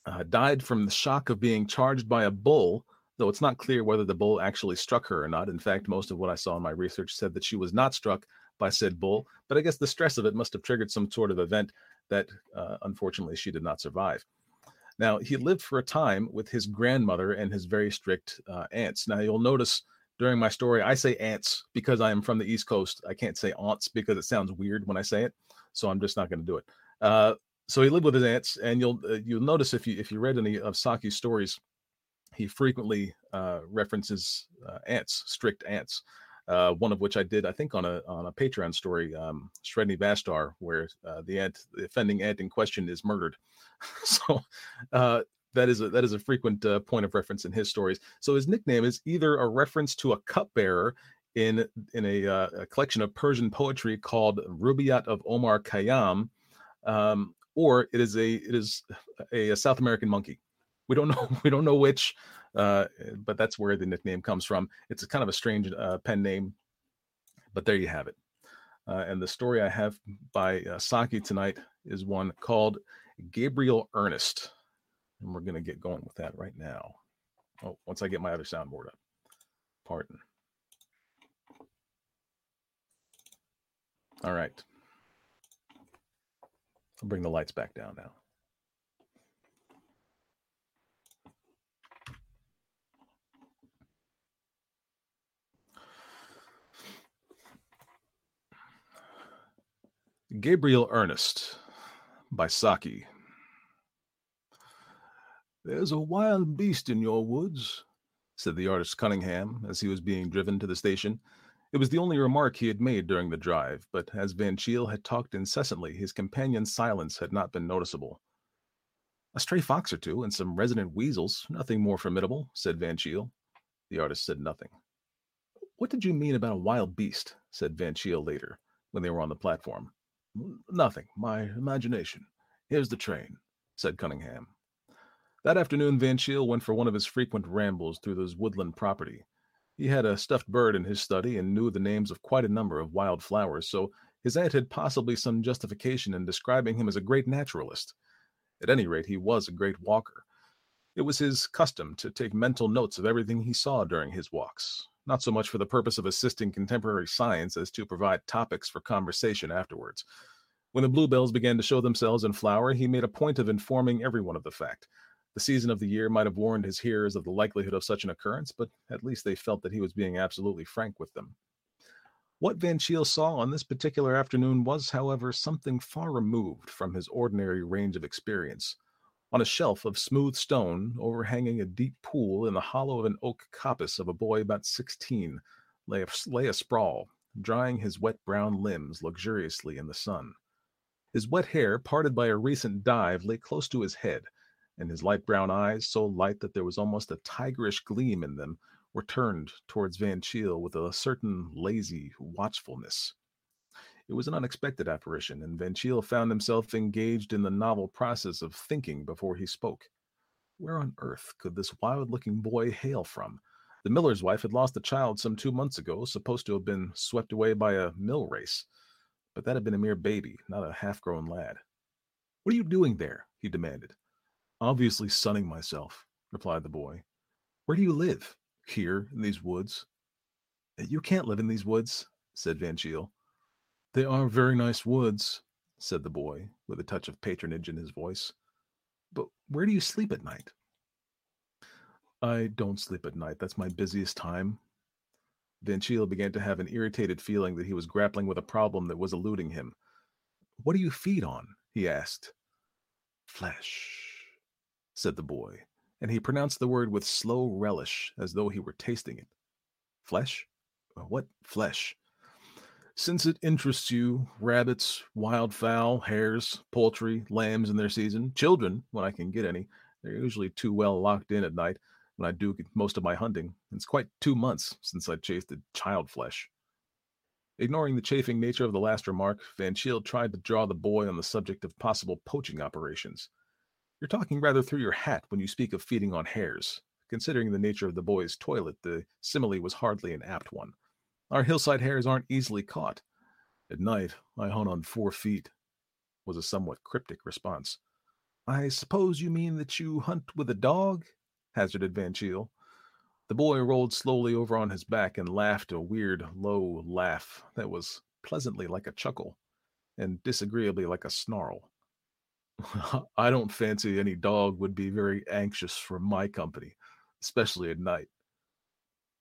uh, died from the shock of being charged by a bull, though it's not clear whether the bull actually struck her or not. In fact, most of what I saw in my research said that she was not struck by said bull, but I guess the stress of it must have triggered some sort of event that uh, unfortunately she did not survive. Now, he lived for a time with his grandmother and his very strict uh, aunts. Now, you'll notice during my story, I say aunts because I am from the East Coast. I can't say aunts because it sounds weird when I say it, so I'm just not going to do it. Uh, so he lived with his aunts, and you'll uh, you'll notice if you if you read any of Saki's stories, he frequently uh, references uh, aunts, strict aunts uh, one of which I did, I think, on a on a Patreon story, um, Vashtar, where uh, the ant, the offending ant in question, is murdered. *laughs* so uh, that is a that is a frequent uh, point of reference in his stories. So his nickname is either a reference to a cupbearer in in a, uh, a collection of Persian poetry called Rubaiyat of Omar Khayyam, um, or it is a it is a, a South American monkey. We don't *laughs* know we don't know which. Uh, but that's where the nickname comes from. It's kind of a strange uh, pen name, but there you have it. Uh, and the story I have by uh, Saki tonight is one called Gabriel Ernest. And we're going to get going with that right now. Oh, once I get my other soundboard up. Pardon. All right. I'll bring the lights back down now. Gabriel Ernest by Saki. There's a wild beast in your woods, said the artist Cunningham as he was being driven to the station. It was the only remark he had made during the drive, but as Van Cheele had talked incessantly, his companion's silence had not been noticeable. A stray fox or two and some resident weasels, nothing more formidable, said Van Cheele. The artist said nothing. What did you mean about a wild beast? said Van Cheele later, when they were on the platform. Nothing. My imagination. Here's the train, said Cunningham. That afternoon, Van Cheele went for one of his frequent rambles through this woodland property. He had a stuffed bird in his study and knew the names of quite a number of wild flowers, so his aunt had possibly some justification in describing him as a great naturalist. At any rate, he was a great walker. It was his custom to take mental notes of everything he saw during his walks, not so much for the purpose of assisting contemporary science as to provide topics for conversation afterwards. When the bluebells began to show themselves in flower, he made a point of informing everyone of the fact. The season of the year might have warned his hearers of the likelihood of such an occurrence, but at least they felt that he was being absolutely frank with them. What Van Cheele saw on this particular afternoon was, however, something far removed from his ordinary range of experience. On a shelf of smooth stone, overhanging a deep pool in the hollow of an oak coppice of a boy about sixteen, lay a, lay sprawl, drying his wet brown limbs luxuriously in the sun. His wet hair, parted by a recent dive, lay close to his head, and his light brown eyes, so light that there was almost a tigerish gleam in them, were turned towards Van Cheele with a certain lazy watchfulness. It was an unexpected apparition, and Van Cheele found himself engaged in the novel process of thinking before he spoke. Where on earth could this wild looking boy hail from? The miller's wife had lost a child some two months ago, supposed to have been swept away by a mill race. But that had been a mere baby, not a half grown lad. What are you doing there? he demanded. Obviously sunning myself, replied the boy. Where do you live? here in these woods. You can't live in these woods, said Van Cheele. They are very nice woods, said the boy, with a touch of patronage in his voice. But where do you sleep at night? I don't sleep at night. That's my busiest time. Van began to have an irritated feeling that he was grappling with a problem that was eluding him. What do you feed on? he asked. Flesh, said the boy, and he pronounced the word with slow relish as though he were tasting it. Flesh? What flesh? Since it interests you, rabbits, wildfowl, hares, poultry, lambs in their season, children, when I can get any, they're usually too well locked in at night when I do most of my hunting. It's quite two months since I chased the child flesh. Ignoring the chafing nature of the last remark, Van Cheele tried to draw the boy on the subject of possible poaching operations. You're talking rather through your hat when you speak of feeding on hares. Considering the nature of the boy's toilet, the simile was hardly an apt one. Our hillside hares aren't easily caught. At night, I hunt on four feet, was a somewhat cryptic response. I suppose you mean that you hunt with a dog? hazarded Van Cheele. The boy rolled slowly over on his back and laughed a weird, low laugh that was pleasantly like a chuckle and disagreeably like a snarl. *laughs* I don't fancy any dog would be very anxious for my company, especially at night.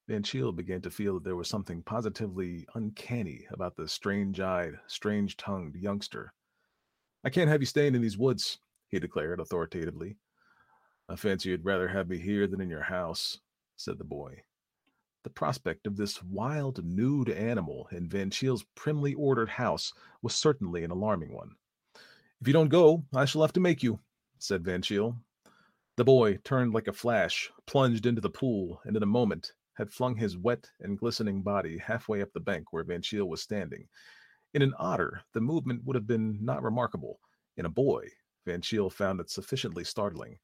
Van Cheele began to feel that there was something positively uncanny about the strange eyed, strange tongued youngster. I can't have you staying in these woods, he declared authoritatively. I fancy you'd rather have me here than in your house, said the boy. The prospect of this wild, nude animal in Van Cheele's primly ordered house was certainly an alarming one. If you don't go, I shall have to make you, said Van Cheele. The boy turned like a flash, plunged into the pool, and in a moment had flung his wet and glistening body halfway up the bank where Van Cheele was standing. In an otter, the movement would have been not remarkable. In a boy, Van Cheele found it sufficiently startling.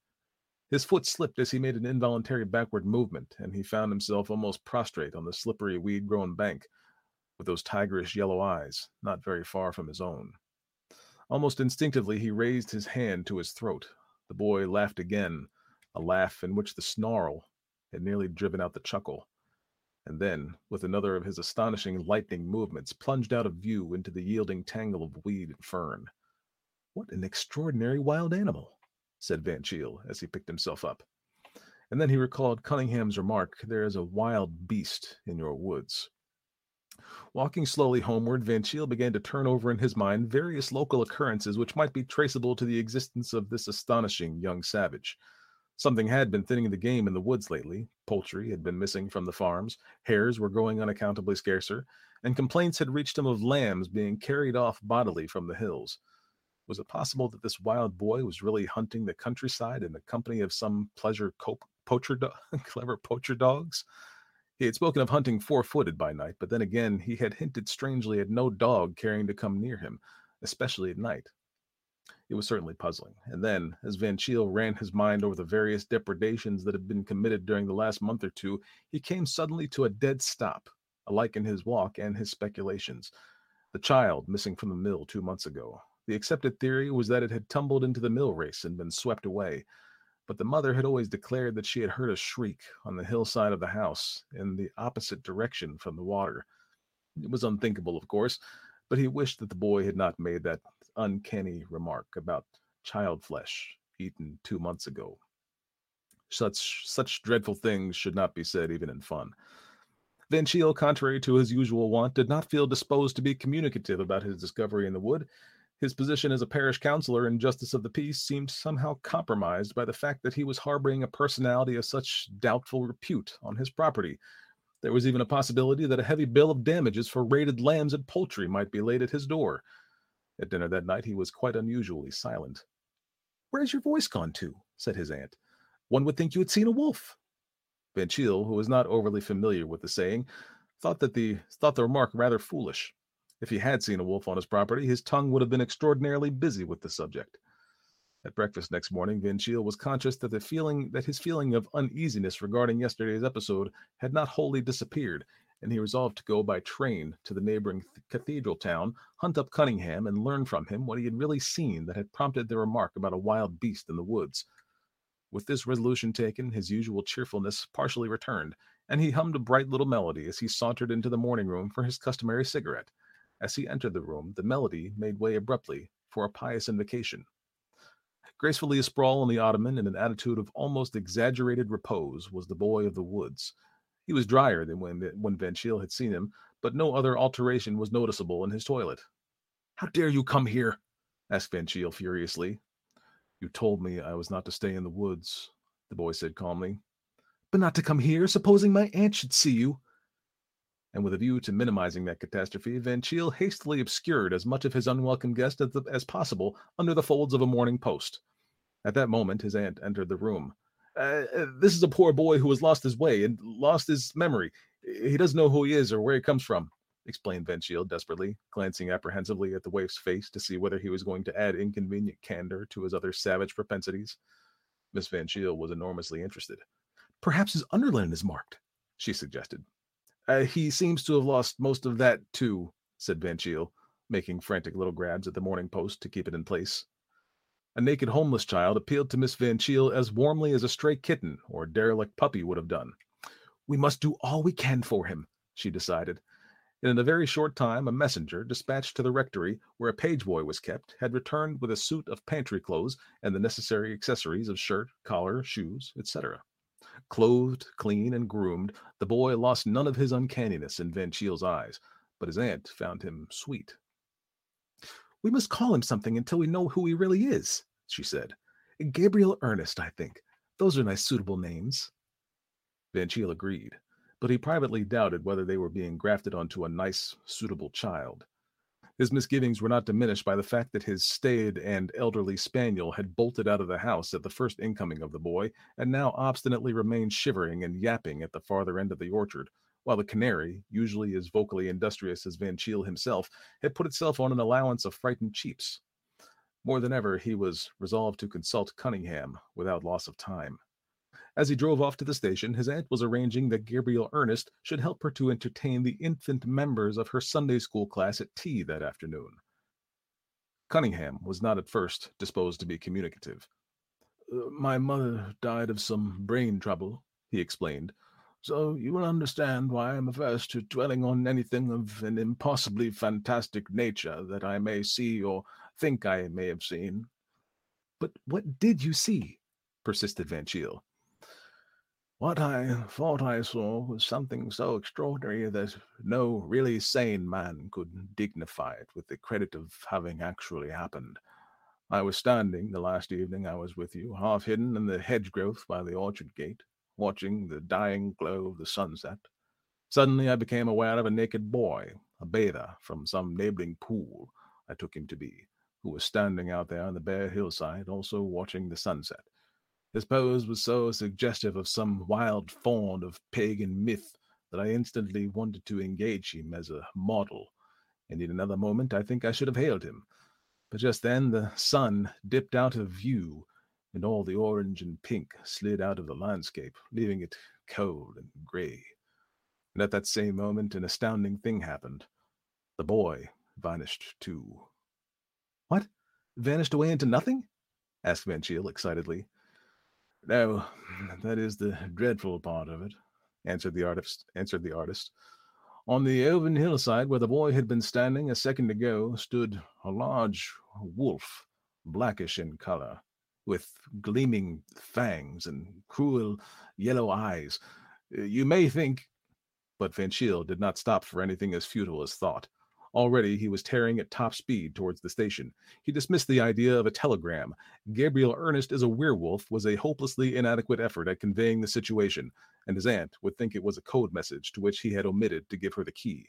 His foot slipped as he made an involuntary backward movement, and he found himself almost prostrate on the slippery weed grown bank, with those tigerish yellow eyes not very far from his own. Almost instinctively, he raised his hand to his throat. The boy laughed again, a laugh in which the snarl had nearly driven out the chuckle, and then, with another of his astonishing lightning movements, plunged out of view into the yielding tangle of weed and fern. What an extraordinary wild animal, said Van Cheele as he picked himself up. And then he recalled Cunningham's remark, There is a wild beast in your woods. Walking slowly homeward, Van Cheele began to turn over in his mind various local occurrences which might be traceable to the existence of this astonishing young savage. Something had been thinning the game in the woods lately. Poultry had been missing from the farms, hares were growing unaccountably scarcer, and complaints had reached him of lambs being carried off bodily from the hills. Was it possible that this wild boy was really hunting the countryside in the company of some pleasure cope poacher do- *laughs* clever poacher dogs? He had spoken of hunting four footed by night, but then again he had hinted strangely at no dog caring to come near him, especially at night. It was certainly puzzling. And then, as Van Cheele ran his mind over the various depredations that had been committed during the last month or two, he came suddenly to a dead stop, alike in his walk and his speculations. The child missing from the mill two months ago. The accepted theory was that it had tumbled into the mill race and been swept away but the mother had always declared that she had heard a shriek on the hillside of the house in the opposite direction from the water. It was unthinkable, of course, but he wished that the boy had not made that uncanny remark about child flesh eaten two months ago. Such such dreadful things should not be said even in fun. Van contrary to his usual wont, did not feel disposed to be communicative about his discovery in the wood. His position as a parish councilor and justice of the peace seemed somehow compromised by the fact that he was harboring a personality of such doubtful repute on his property. There was even a possibility that a heavy bill of damages for raided lambs and poultry might be laid at his door. At dinner that night, he was quite unusually silent. Where's your voice gone to? said his aunt. One would think you had seen a wolf. Van Cheele, who was not overly familiar with the saying, thought that the thought the remark rather foolish. If he had seen a wolf on his property, his tongue would have been extraordinarily busy with the subject. At breakfast next morning, Van Cheele was conscious that the feeling that his feeling of uneasiness regarding yesterday's episode had not wholly disappeared, and he resolved to go by train to the neighboring cathedral town, hunt up Cunningham, and learn from him what he had really seen that had prompted the remark about a wild beast in the woods. With this resolution taken, his usual cheerfulness partially returned, and he hummed a bright little melody as he sauntered into the morning room for his customary cigarette. As he entered the room, the melody made way abruptly for a pious invocation. Gracefully asprawl on the ottoman in an attitude of almost exaggerated repose was the boy of the woods. He was drier than when, when Van Cheele had seen him, but no other alteration was noticeable in his toilet. How dare you come here? asked Van Cheele furiously, you told me I was not to stay in the woods, the boy said calmly. But not to come here, supposing my aunt should see you. And with a view to minimizing that catastrophe, Van Cheele hastily obscured as much of his unwelcome guest as, as possible under the folds of a morning post. At that moment, his aunt entered the room. Uh, uh this is a poor boy who has lost his way and lost his memory. He doesn't know who he is or where he comes from explained Van Cheele desperately, glancing apprehensively at the waif's face to see whether he was going to add inconvenient candor to his other savage propensities. Miss Van Cheele was enormously interested. Perhaps his underlinen is marked, she suggested. Uh, he seems to have lost most of that, too, said Van Cheele, making frantic little grabs at the morning post to keep it in place. A naked homeless child appealed to Miss Van Cheele as warmly as a stray kitten or derelict puppy would have done. We must do all we can for him, she decided, and in a very short time a messenger, dispatched to the rectory, where a page boy was kept, had returned with a suit of pantry clothes and the necessary accessories of shirt, collar, shoes, etc. Clothed, clean, and groomed, the boy lost none of his uncanniness in Van Cheele's eyes, but his aunt found him sweet. We must call him something until we know who he really is, she said. Gabriel Ernest, I think. Those are nice suitable names. Van Cheele agreed but he privately doubted whether they were being grafted onto a nice, suitable child. His misgivings were not diminished by the fact that his staid and elderly spaniel had bolted out of the house at the first incoming of the boy, and now obstinately remained shivering and yapping at the farther end of the orchard, while the canary, usually as vocally industrious as Van Cheele himself, had put itself on an allowance of frightened cheeps. More than ever, he was resolved to consult Cunningham without loss of time. As he drove off to the station, his aunt was arranging that Gabriel Ernest should help her to entertain the infant members of her Sunday school class at tea that afternoon. Cunningham was not at first disposed to be communicative. Uh, my mother died of some brain trouble, he explained, so you will understand why I am averse to dwelling on anything of an impossibly fantastic nature that I may see or think I may have seen. But what did you see? persisted Van Cheele. What I thought I saw was something so extraordinary that no really sane man could dignify it with the credit of having actually happened. I was standing the last evening I was with you, half hidden in the hedge growth by the orchard gate, watching the dying glow of the sunset. Suddenly I became aware of a naked boy, a bather from some neighboring pool, I took him to be, who was standing out there on the bare hillside, also watching the sunset. His pose was so suggestive of some wild faun of pagan myth that I instantly wanted to engage him as a model, and in another moment I think I should have hailed him. But just then the sun dipped out of view, and all the orange and pink slid out of the landscape, leaving it cold and gray. And at that same moment an astounding thing happened. The boy vanished too. What? Vanished away into nothing? asked Van Cheele excitedly. No, that is the dreadful part of it, answered the artist. Answered the artist. On the open hillside where the boy had been standing a second ago stood a large wolf, blackish in color, with gleaming fangs and cruel yellow eyes. Uh, you may think, but Van Cheele did not stop for anything as futile as thought. Already he was tearing at top speed towards the station. He dismissed the idea of a telegram. Gabriel Ernest as a werewolf was a hopelessly inadequate effort at conveying the situation, and his aunt would think it was a code message to which he had omitted to give her the key.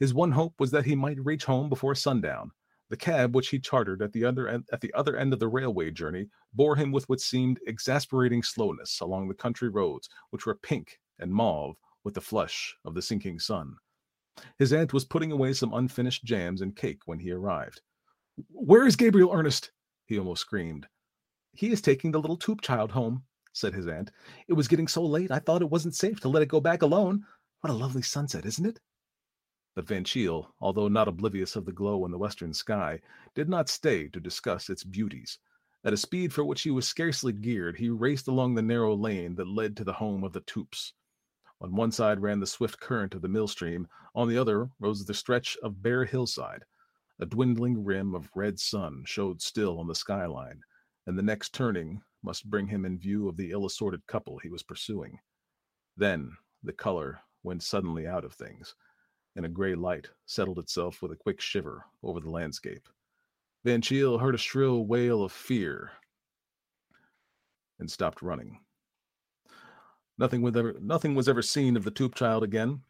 His one hope was that he might reach home before sundown. The cab which he chartered at the other end, at the other end of the railway journey bore him with what seemed exasperating slowness along the country roads, which were pink and mauve with the flush of the sinking sun. His aunt was putting away some unfinished jams and cake when he arrived. Where is Gabriel Ernest? he almost screamed. He is taking the little Toop child home, said his aunt. It was getting so late I thought it wasn't safe to let it go back alone. What a lovely sunset, isn't it? But Van Cheele, although not oblivious of the glow in the western sky, did not stay to discuss its beauties. At a speed for which he was scarcely geared, he raced along the narrow lane that led to the home of the Toops. On one side ran the swift current of the mill stream, on the other rose the stretch of bare hillside. A dwindling rim of red sun showed still on the skyline, and the next turning must bring him in view of the ill assorted couple he was pursuing. Then the color went suddenly out of things, and a gray light settled itself with a quick shiver over the landscape. Van Cheele heard a shrill wail of fear and stopped running. Nothing was ever nothing was ever seen of the Toop child again,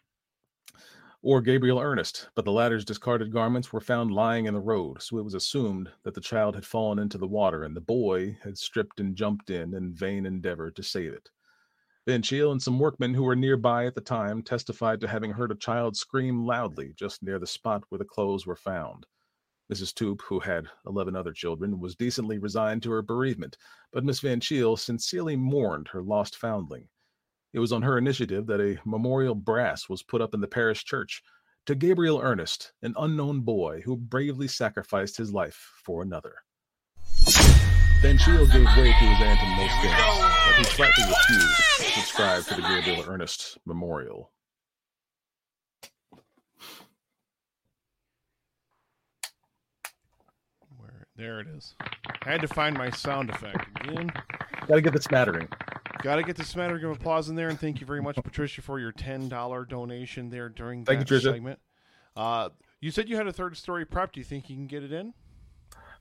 or Gabriel Ernest, but the latter's discarded garments were found lying in the road, so it was assumed that the child had fallen into the water and the boy had stripped and jumped in in vain endeavor to save it. Van Cheele and some workmen who were nearby at the time testified to having heard a child scream loudly just near the spot where the clothes were found. Mrs. Toop, who had 11 other children, was decently resigned to her bereavement, but Miss Van Cheele sincerely mourned her lost foundling. It was on her initiative that a memorial brass was put up in the parish church to Gabriel Ernest, an unknown boy who bravely sacrificed his life for another. Van Cheele gave way to his aunt in most things, but he flatly refused subscribe to the Gabriel Ernest Memorial. Where there it is. I had to find my sound effect again. Got to get the smattering. Got to get the smattering of applause in there, and thank you very much, Patricia, for your ten dollar donation there during Thank that Tricia. segment. Uh, you said you had a third story prep. Do you think you can get it in?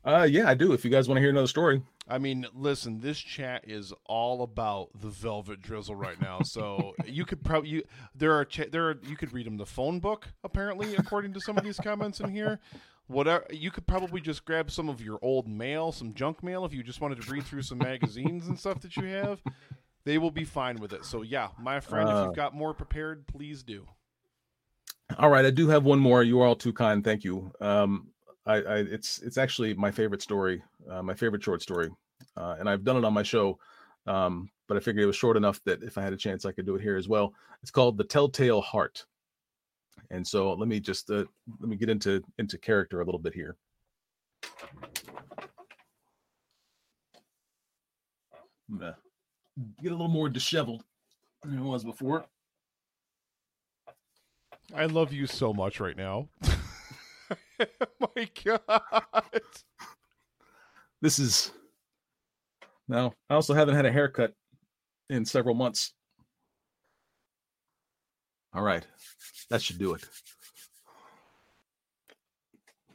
Uh, yeah, I do. If you guys want to hear another story, I mean, listen, this chat is all about the Velvet Drizzle right now. So *laughs* you could probably you there are cha- there are you could read them the phone book apparently according to some of these comments in here. Whatever you could probably just grab some of your old mail, some junk mail if you just wanted to read through some magazines and stuff that you have. They will be fine with it. So yeah, my friend, if Uh, you've got more prepared, please do. All right, I do have one more. You are all too kind. Thank you. Um, I, I it's it's actually my favorite story, uh, my favorite short story, uh, and I've done it on my show. Um, but I figured it was short enough that if I had a chance, I could do it here as well. It's called "The Telltale Heart," and so let me just uh, let me get into into character a little bit here. Get a little more disheveled than I was before. I love you so much right now. *laughs* *laughs* my God. this is now i also haven't had a haircut in several months. All right. That should do it.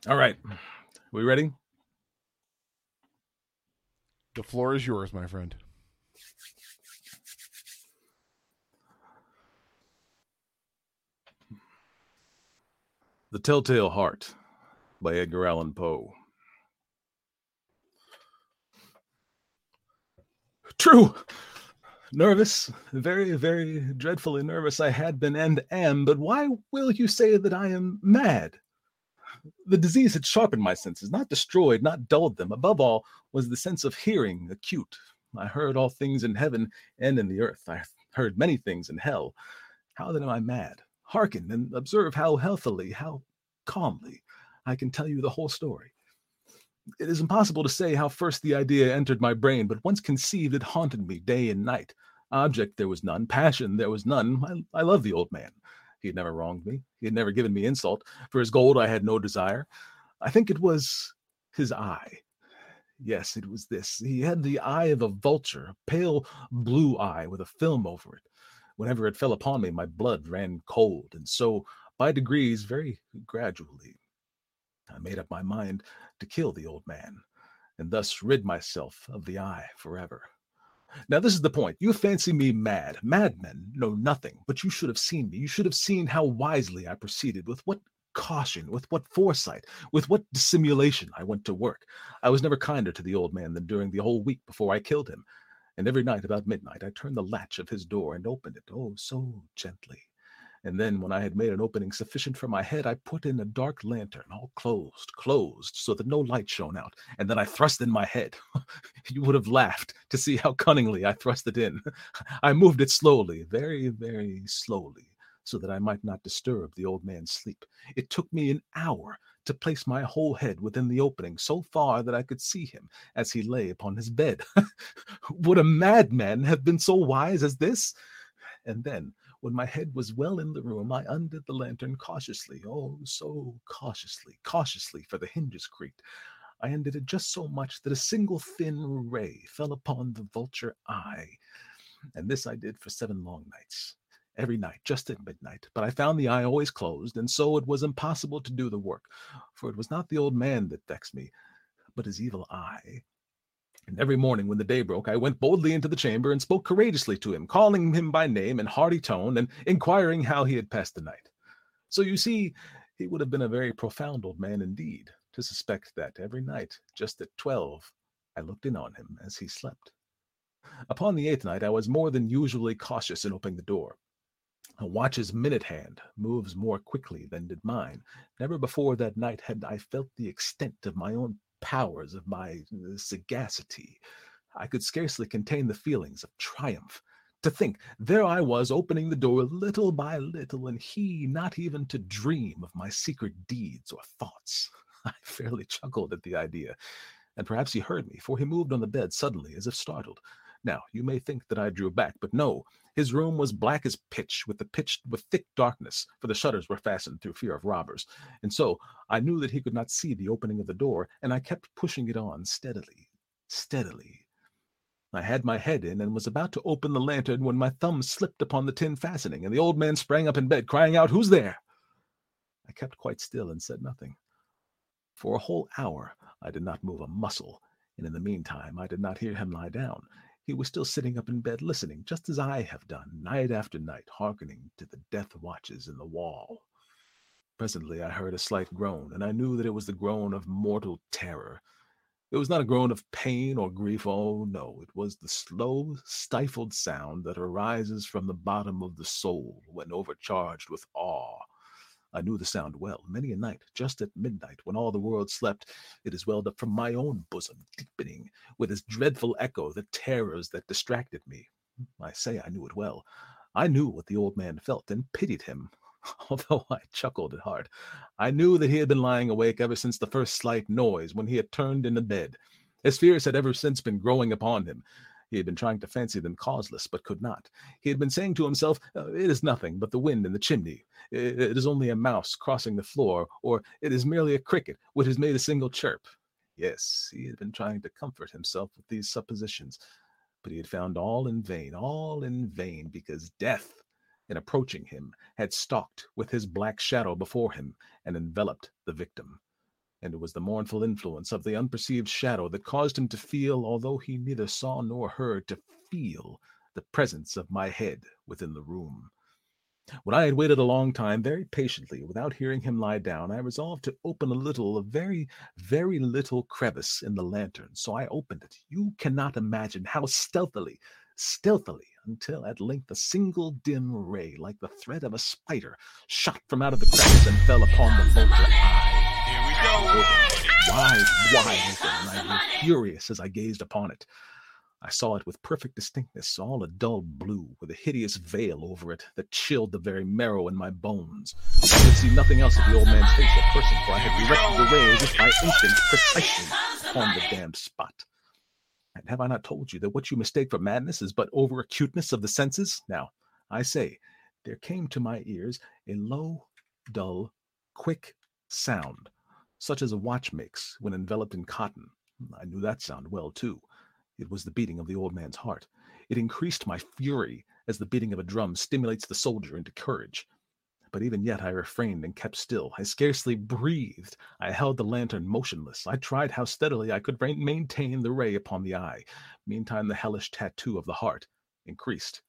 All right. We ready? The floor is yours, my friend. the telltale heart by edgar allan poe true nervous very very dreadfully nervous i had been and am but why will you say that i am mad the disease had sharpened my senses, not destroyed, not dulled them. Above all was the sense of hearing acute. I heard all things in heaven and in the earth. I heard many things in hell. How then am I mad? Hearken and observe how healthily, how calmly I can tell you the whole story. It is impossible to say how first the idea entered my brain, but once conceived, it haunted me day and night. Object there was none, passion there was none. I, I love the old man. He had never wronged me. He had never given me insult. For his gold, I had no desire. I think it was His eye. Yes, it was this. He had the eye of a vulture, a pale blue eye with a film over it. Whenever it fell upon me, my blood ran cold, and so, by degrees, very gradually, I made up my mind to kill the old man, and thus rid myself of the eye forever. Now, this is the point. You fancy me mad. Madmen know nothing, but you should have seen me. You should have seen how wisely I proceeded, with what caution, with what foresight, with what dissimulation I went to work. I was never kinder to the old man than during the whole week before I killed him. And every night about midnight, I turned the latch of his door and opened it, oh, so gently. And then, when I had made an opening sufficient for my head, I put in a dark lantern, all closed, closed, so that no light shone out. And then I thrust in my head. *laughs* you would have laughed to see how cunningly I thrust it in. *laughs* I moved it slowly, very, very slowly, so that I might not disturb the old man's sleep. It took me an hour to place my whole head within the opening so far that I could see him as he lay upon his bed. *laughs* would a madman have been so wise as this? And then, when my head was well in the room, I undid the lantern cautiously, oh, so cautiously, cautiously, for the hinges creaked. I undid it just so much that a single thin ray fell upon the vulture eye. And this I did for seven long nights, every night, just at midnight. But I found the eye always closed, and so it was impossible to do the work, for it was not the old man that vexed me, but his evil eye. And every morning when the day broke, I went boldly into the chamber and spoke courageously to him, calling him by name in hearty tone and inquiring how he had passed the night. So you see, he would have been a very profound old man indeed to suspect that every night, just at twelve, I looked in on him as he slept. Upon the eighth night, I was more than usually cautious in opening the door. A watch's minute hand moves more quickly than did mine. Never before that night had I felt the extent of my own powers of my uh, sagacity. I could scarcely contain the feelings of triumph. To think, there I was opening the door little by little, and he not even to dream of my secret deeds or thoughts. *laughs* I fairly chuckled at the idea, and perhaps he heard me, for he moved on the bed suddenly as if startled. Now, you may think that I drew back, but no. His room was black as pitch, with the pitch with thick darkness, for the shutters were fastened through fear of robbers. And so I knew that he could not see the opening of the door, and I kept pushing it on steadily, steadily. I had my head in and was about to open the lantern when my thumb slipped upon the tin fastening, and the old man sprang up in bed, crying out, Who's there? I kept quite still and said nothing. For a whole hour I did not move a muscle, and in the meantime I did not hear him lie down, he was still sitting up in bed listening, just as I have done, night after night, hearkening to the death watches in the wall. Presently I heard a slight groan, and I knew that it was the groan of mortal terror. It was not a groan of pain or grief. Oh, no, it was the slow, stifled sound that arises from the bottom of the soul when overcharged with awe I knew the sound well. Many a night, just at midnight, when all the world slept, it has welled up from my own bosom, deepening with its dreadful echo the terrors that distracted me. I say I knew it well. I knew what the old man felt and pitied him, *laughs* although I chuckled at heart. I knew that he had been lying awake ever since the first slight noise when he had turned in the bed. His fears had ever since been growing upon him. He had been trying to fancy them causeless, but could not. He had been saying to himself, uh, It is nothing but the wind in the chimney. It is only a mouse crossing the floor, or it is merely a cricket which has made a single chirp. Yes, he had been trying to comfort himself with these suppositions, but he had found all in vain, all in vain, because death, in approaching him, had stalked with his black shadow before him and enveloped the victim and it was the mournful influence of the unperceived shadow that caused him to feel, although he neither saw nor heard, to feel the presence of my head within the room. When I had waited a long time, very patiently, without hearing him lie down, I resolved to open a little, a very, very little crevice in the lantern. So I opened it. You cannot imagine how stealthily, stealthily, until at length a single dim ray, like the thread of a spider, shot from out of the crevice and fell upon the vulture eye. Wide, wide open, and I grew furious as I gazed upon it. I saw it with perfect distinctness, all a dull blue, with a hideous veil over it that chilled the very marrow in my bones. I could see nothing else of the old man's face or person, for I had directed the ray as if by instinct precisely upon the damned spot. And have I not told you that what you mistake for madness is but over acuteness of the senses? Now, I say, there came to my ears a low, dull, quick sound such as a watch makes when enveloped in cotton. I knew that sound well, too. It was the beating of the old man's heart. It increased my fury as the beating of a drum stimulates the soldier into courage. But even yet I refrained and kept still. I scarcely breathed. I held the lantern motionless. I tried how steadily I could maintain the ray upon the eye. Meantime, the hellish tattoo of the heart increased.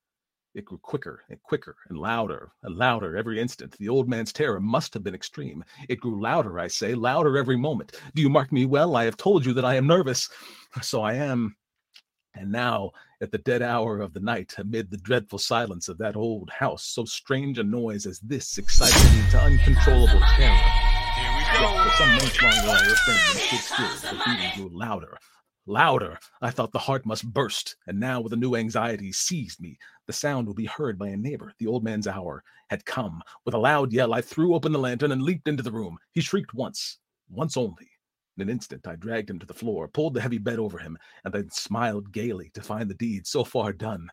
It grew quicker and quicker and louder and louder every instant. The old man's terror must have been extreme. It grew louder, I say, louder every moment. Do you mark me well? I have told you that I am nervous. So I am. And now, at the dead hour of the night, amid the dreadful silence of that old house, so strange a noise as this excited me to uncontrollable terror. Here we go. For some minutes longer I refrained and stood still. The beating grew louder, Louder! I thought the heart must burst, and now with a new anxiety seized me. The sound would be heard by a neighbor. The old man's hour had come. With a loud yell, I threw open the lantern and leaped into the room. He shrieked once, once only. In an instant, I dragged him to the floor, pulled the heavy bed over him, and then smiled gaily to find the deed so far done.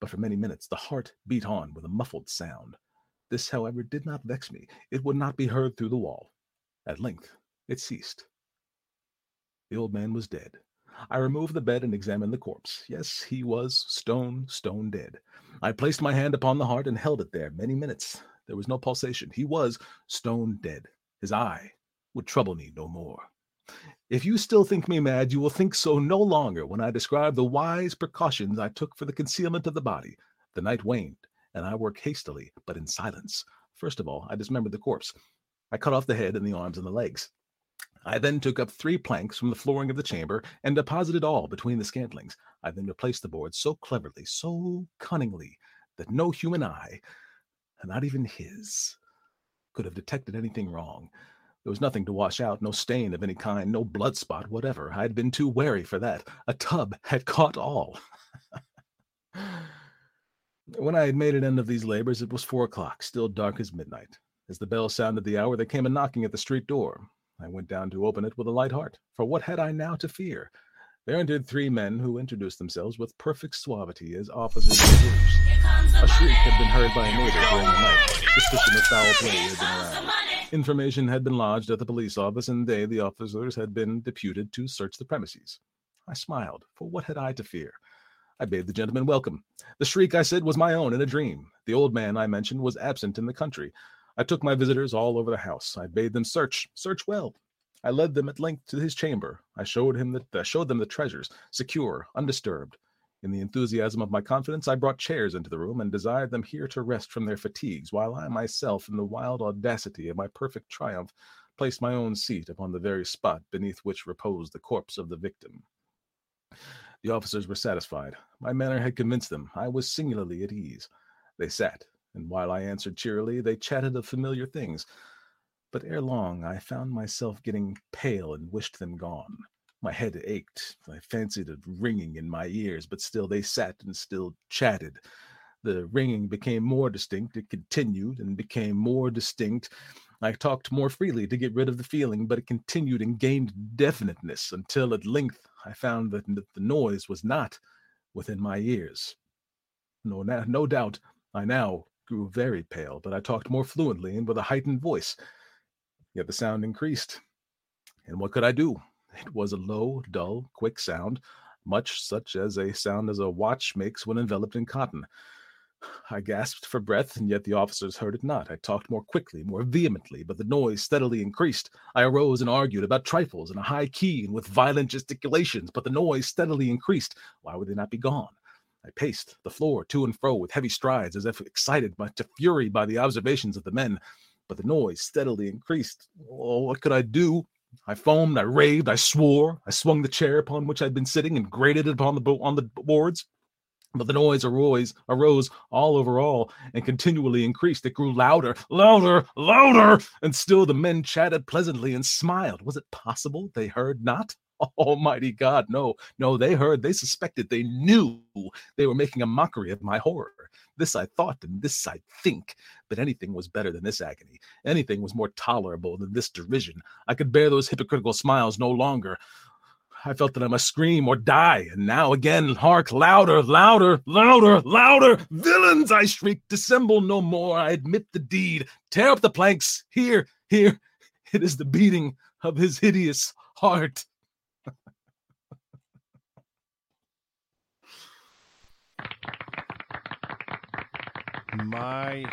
But for many minutes, the heart beat on with a muffled sound. This, however, did not vex me. It would not be heard through the wall. At length, it ceased. The old man was dead. I removed the bed and examined the corpse. Yes, he was stone, stone dead. I placed my hand upon the heart and held it there many minutes. There was no pulsation. He was stone dead. His eye would trouble me no more. If you still think me mad, you will think so no longer when I describe the wise precautions I took for the concealment of the body. The night waned, and I worked hastily, but in silence. First of all, I dismembered the corpse. I cut off the head and the arms and the legs. I then took up three planks from the flooring of the chamber and deposited all between the scantlings. I then replaced the boards so cleverly, so cunningly, that no human eye, not even his, could have detected anything wrong. There was nothing to wash out, no stain of any kind, no blood spot whatever. I had been too wary for that. A tub had caught all. *sighs* when I had made an end of these labors, it was four o'clock, still dark as midnight. As the bell sounded the hour, there came a knocking at the street door. I went down to open it with a light heart, for what had I now to fear? There entered three men who introduced themselves with perfect suavity as officers of the police. A shriek had been heard by a neighbor during the night. Suspicion of foul play had been aroused. Information had been lodged at the police office, and they, the officers, had been deputed to search the premises. I smiled, for what had I to fear? I bade the gentlemen welcome. The shriek, I said, was my own in a dream. The old man I mentioned was absent in the country. I took my visitors all over the house. I bade them search, search well. I led them at length to his chamber. I showed him that I showed them the treasures, secure, undisturbed. In the enthusiasm of my confidence, I brought chairs into the room and desired them here to rest from their fatigues, while I myself, in the wild audacity of my perfect triumph, placed my own seat upon the very spot beneath which reposed the corpse of the victim. The officers were satisfied. My manner had convinced them. I was singularly at ease. They sat, and while I answered cheerily, they chatted of familiar things. But ere long, I found myself getting pale and wished them gone. My head ached. I fancied a ringing in my ears, but still they sat and still chatted. The ringing became more distinct. It continued and became more distinct. I talked more freely to get rid of the feeling, but it continued and gained definiteness until at length I found that the noise was not within my ears. No, no doubt I now grew very pale, but I talked more fluently and with a heightened voice. Yet the sound increased. And what could I do? It was a low, dull, quick sound, much such as a sound as a watch makes when enveloped in cotton. I gasped for breath, and yet the officers heard it not. I talked more quickly, more vehemently, but the noise steadily increased. I arose and argued about trifles in a high key and with violent gesticulations, but the noise steadily increased. Why would they not be gone? I paced the floor to and fro with heavy strides, as if excited by, to fury by the observations of the men. But the noise steadily increased. Oh, what could I do? I foamed, I raved, I swore. I swung the chair upon which I'd been sitting and grated it upon the bo- on the boards. But the noise arose, arose all over all and continually increased. It grew louder, louder, louder, and still the men chatted pleasantly and smiled. Was it possible they heard not? *laughs* Almighty God, no, no, they heard, they suspected, they knew they were making a mockery of my horror. This I thought, and this I think, but anything was better than this agony. Anything was more tolerable than this derision. I could bear those hypocritical smiles no longer. I felt that I must scream or die, and now again, hark, louder, louder, louder, louder! Villains, I shrieked, dissemble no more. I admit the deed. Tear up the planks. Here, here, It is the beating of his hideous heart. My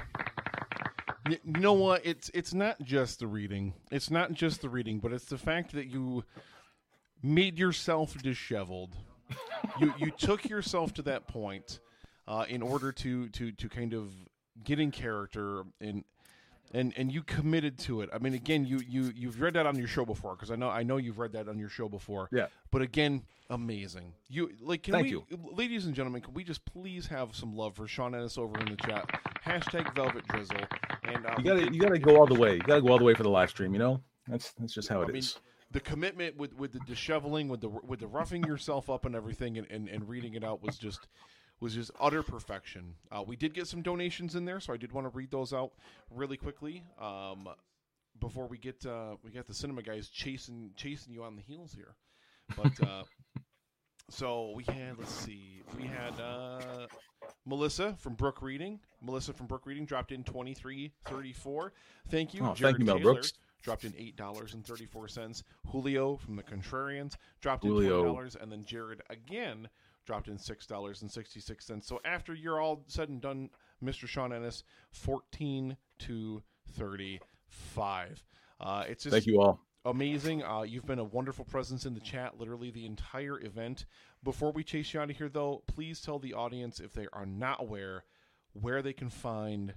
you know what? It's it's not just the reading. It's not just the reading, but it's the fact that you made yourself disheveled. you you took yourself to that point uh, in order to to to kind of get in character and and and you committed to it. I mean, again, you you you've read that on your show before because I know I know you've read that on your show before. Yeah. But again, amazing. You like, can Thank we, you. ladies and gentlemen, can we just please have some love for Sean Ennis over in the chat? Hashtag Velvet Drizzle. And uh, You gotta you gotta go all the way. You gotta go all the way for the live stream. You know that's that's just how I it mean, the commitment with with the disheveling, with the with the roughing yourself up and everything, and, and, and reading it out was just was just utter perfection. Uh, we did get some donations in there, so I did want to read those out really quickly. Um, before we get uh, we got the cinema guys chasing chasing you on the heels here, but uh, *laughs* so we had let's see we had uh, Melissa from Brook Reading. Melissa from Brook Reading dropped in twenty three thirty four. Thank you, Oh, thank you, Mel Taylor Brooks. dropped in eight dollars and thirty four cents. Julio from the Contrarians dropped in Julio. twenty dollars, and then Jared again dropped in six dollars and sixty six cents. So after you're all said and done, Mr. Sean Ennis, fourteen to thirty five. Uh, it's just Thank you all. amazing. Uh, you've been a wonderful presence in the chat, literally the entire event. Before we chase you out of here, though, please tell the audience if they are not aware where they can find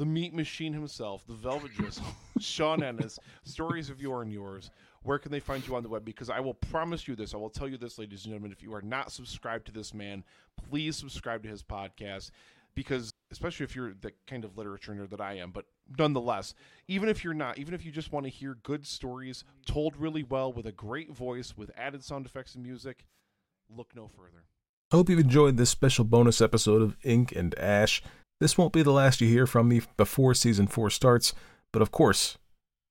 the meat machine himself, the Velvet Drizzle, Sean Ennis, Stories of Yore and yours. Where can they find you on the web? Because I will promise you this. I will tell you this, ladies and gentlemen. If you are not subscribed to this man, please subscribe to his podcast. Because especially if you're the kind of literature nerd that I am, but nonetheless, even if you're not, even if you just want to hear good stories told really well with a great voice, with added sound effects and music, look no further. I hope you've enjoyed this special bonus episode of Ink and Ash. This won't be the last you hear from me before season 4 starts, but of course,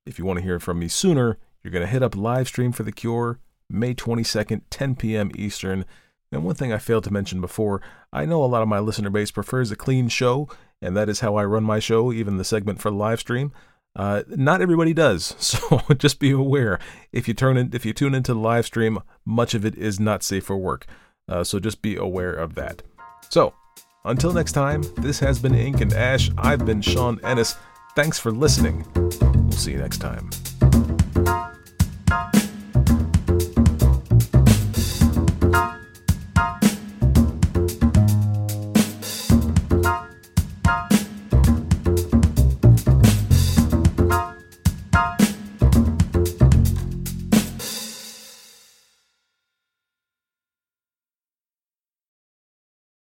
if you want to hear from me sooner, you're going to hit up live stream for the Cure, May 22nd, 10 p.m. Eastern. And one thing I failed to mention before, I know a lot of my listener base prefers a clean show, and that is how I run my show, even the segment for Livestream. Uh, not everybody does, *laughs* so just be aware. If you turn in, if you tune into the live stream, much of it is not safe for work. Uh, so just be aware of that. So, until next time, this has been Ink and Ash. I've been Sean Ennis. Thanks for listening. We'll see you next time.